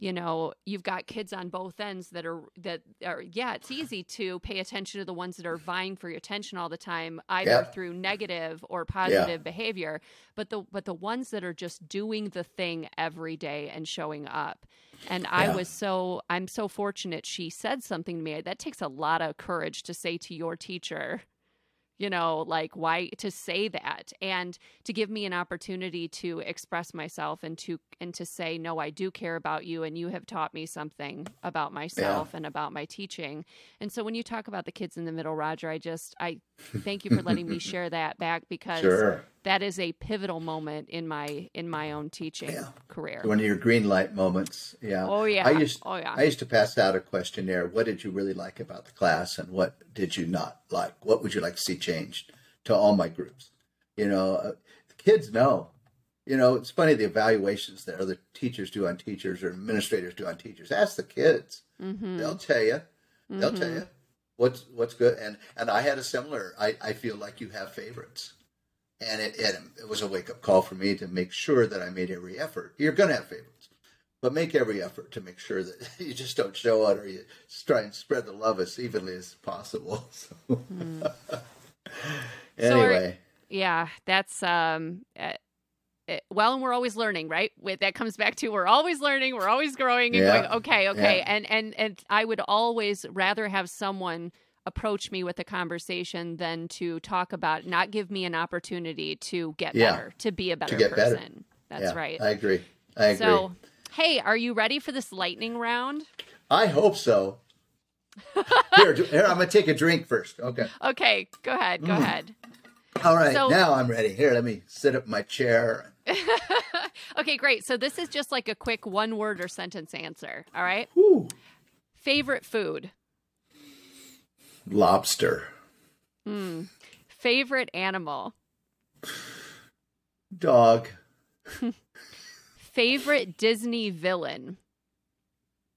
you know you've got kids on both ends that are that are yeah it's easy to pay attention to the ones that are vying for your attention all the time either Yeah. through negative or positive behavior but the but the ones that are just doing the thing every day and showing up. And i was so i'm so fortunate she said something to me. That takes a lot of courage to say to your teacher you know like why to say that and to give me an opportunity to express myself and to and to say no I do care about you and you have taught me something about myself and about my teaching and so when you talk about the kids in the middle Roger I just I thank you for letting me share that back because Sure. That is a pivotal moment in my in my own teaching Yeah. career One of your green light moments. Yeah. oh yeah I used oh yeah I used to pass out a questionnaire. What did you really like about the class, and what did you not like? What would you like to see changed to all my groups? You know, uh, the kids know. You know, it's funny the evaluations that other teachers do on teachers or administrators do on teachers. Ask the kids; mm-hmm. they'll tell you. They'll tell you what's what's good. And and I had a similar. I I feel like you have favorites, and it it, it was a wake up call for me to make sure that I made every effort. You're going to have favorites, but make every effort to make sure that you just don't show it, or you try and spread the love as evenly as possible. So, So are- anyway, yeah that's um uh, uh, well and we're always learning right with that comes back to we're always learning we're always growing and Yeah. going okay okay Yeah. and and and i would always rather have someone approach me with a conversation than to talk about not give me an opportunity to get Yeah. better to be a better get better. person that's yeah, right I agree. I agree. so hey are you ready for this lightning round I hope so. here, here, I'm going to take a drink first. Okay. okay go ahead Mm. go ahead All right. So- now I'm ready. Here, let me sit up in my chair. okay great so this is just like a quick one word or sentence answer all right favorite food Lobster. favorite animal Dog. Favorite Disney villain?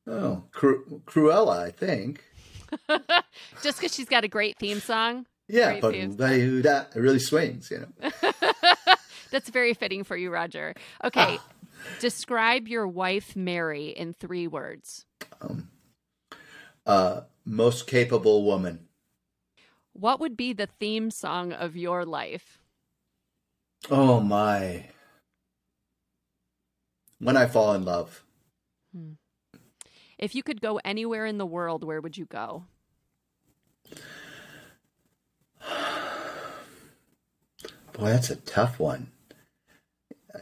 Oh, Cru- Cruella, I think. Just because she's got a great theme song? Yeah, Great but theme that it really swings, you know. That's very fitting for you, Roger. Okay. Describe your wife, Mary, in three words. Um, uh, most capable woman. What would be the theme song of your life? Oh my. When I fall in love. Hmm. If you could go anywhere in the world, where would you go? Boy, that's a tough one.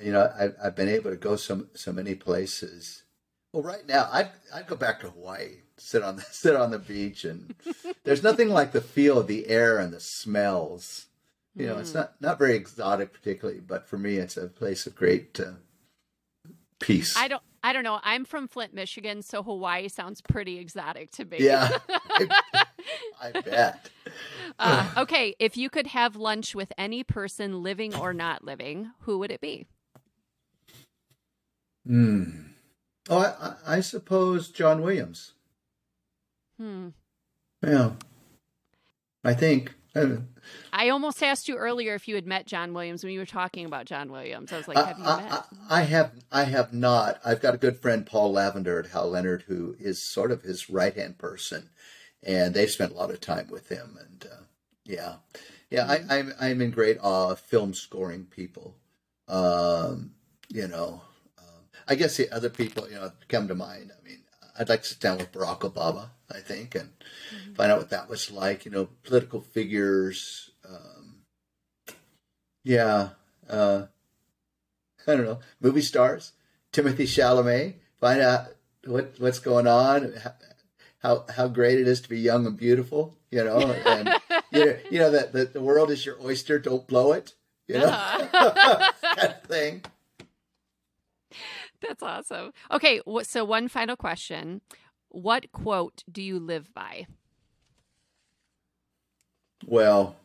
You know, I've, I've been able to go so so many places. Well, right now, I'd I'd go back to Hawaii, sit on the sit on the beach, and there's nothing like the feel of the air and the smells. You know, it's not not very exotic particularly, but for me, it's a place of great uh, peace. I don't. I don't know. I'm from Flint, Michigan, so Hawaii sounds pretty exotic to me. Yeah, I, I bet. uh, okay, if you could have lunch with any person, living or not living, who would it be? Hmm. Oh, I, I suppose John Williams. Hmm. Yeah, I think. I almost asked you earlier if you had met John Williams when you were talking about John Williams. I was like, have you I- met? I- I have I have not. I've got a good friend Paul Lavender at Hal Leonard who is sort of his right hand person, and they've spent a lot of time with him. And uh, yeah, yeah, I, I'm I'm in great awe of film scoring people. Um, you know, um, I guess the other people you know come to mind. I mean, I'd like to sit down with Barack Obama. I think and find out what that was like. You know, political figures. Um, yeah. Uh, I don't know, movie stars, Timothée Chalamet. Find out what what's going on, how how great it is to be young and beautiful. You know, and you know, you know that the, the world is your oyster. Don't blow it. You know, Uh-huh. kind of thing. That's awesome. Okay, so one final question. What quote do you live by? Well,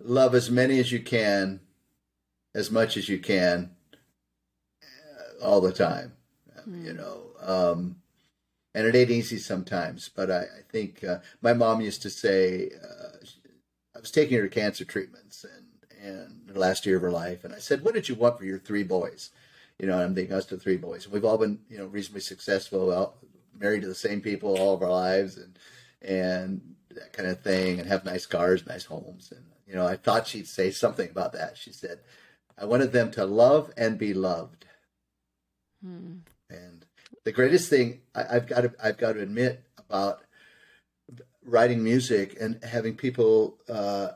love as many as you can, as much as you can, uh, all the time. Mm. You know, um, and it ain't easy sometimes. But I, I think uh, my mom used to say, uh, I was taking her to cancer treatments and and the last year of her life, and I said, "What did you want for your three boys?" You know, I'm thinking us to three boys. We've all been, you know, reasonably successful, well, married to the same people all of our lives, and and that kind of thing, and have nice cars, nice homes, and you know, I thought she'd say something about that. She said, "I wanted them to love and be loved." Hmm. And the greatest thing I, have got to I've got to admit about writing music and having people uh,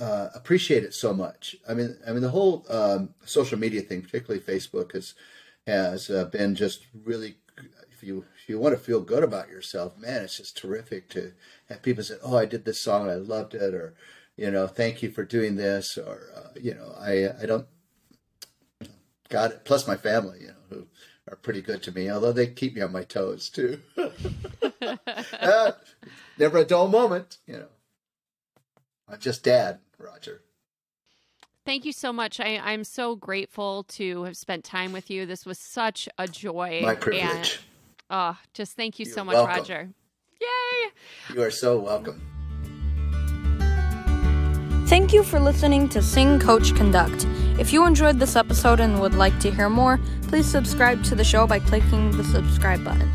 uh, appreciate it so much. I mean, I mean the whole um, social media thing, particularly Facebook, has has uh, been just really. If you if you want to feel good about yourself, man, it's just terrific to have people say, "Oh, I did this song I loved it," or you know, "Thank you for doing this," or uh, you know, I I don't got it. Plus my family, you know, who are pretty good to me, although they keep me on my toes too. uh, never a dull moment, you know. I'm just dad, Roger. Thank you so much. I, I'm so grateful to have spent time with you. This was such a joy. My privilege. And, oh, just thank you You're so much, welcome. Roger. Yay! You are so welcome. Thank you for listening to Sing Coach Conduct. If you enjoyed this episode and would like to hear more, please subscribe to the show by clicking the subscribe button.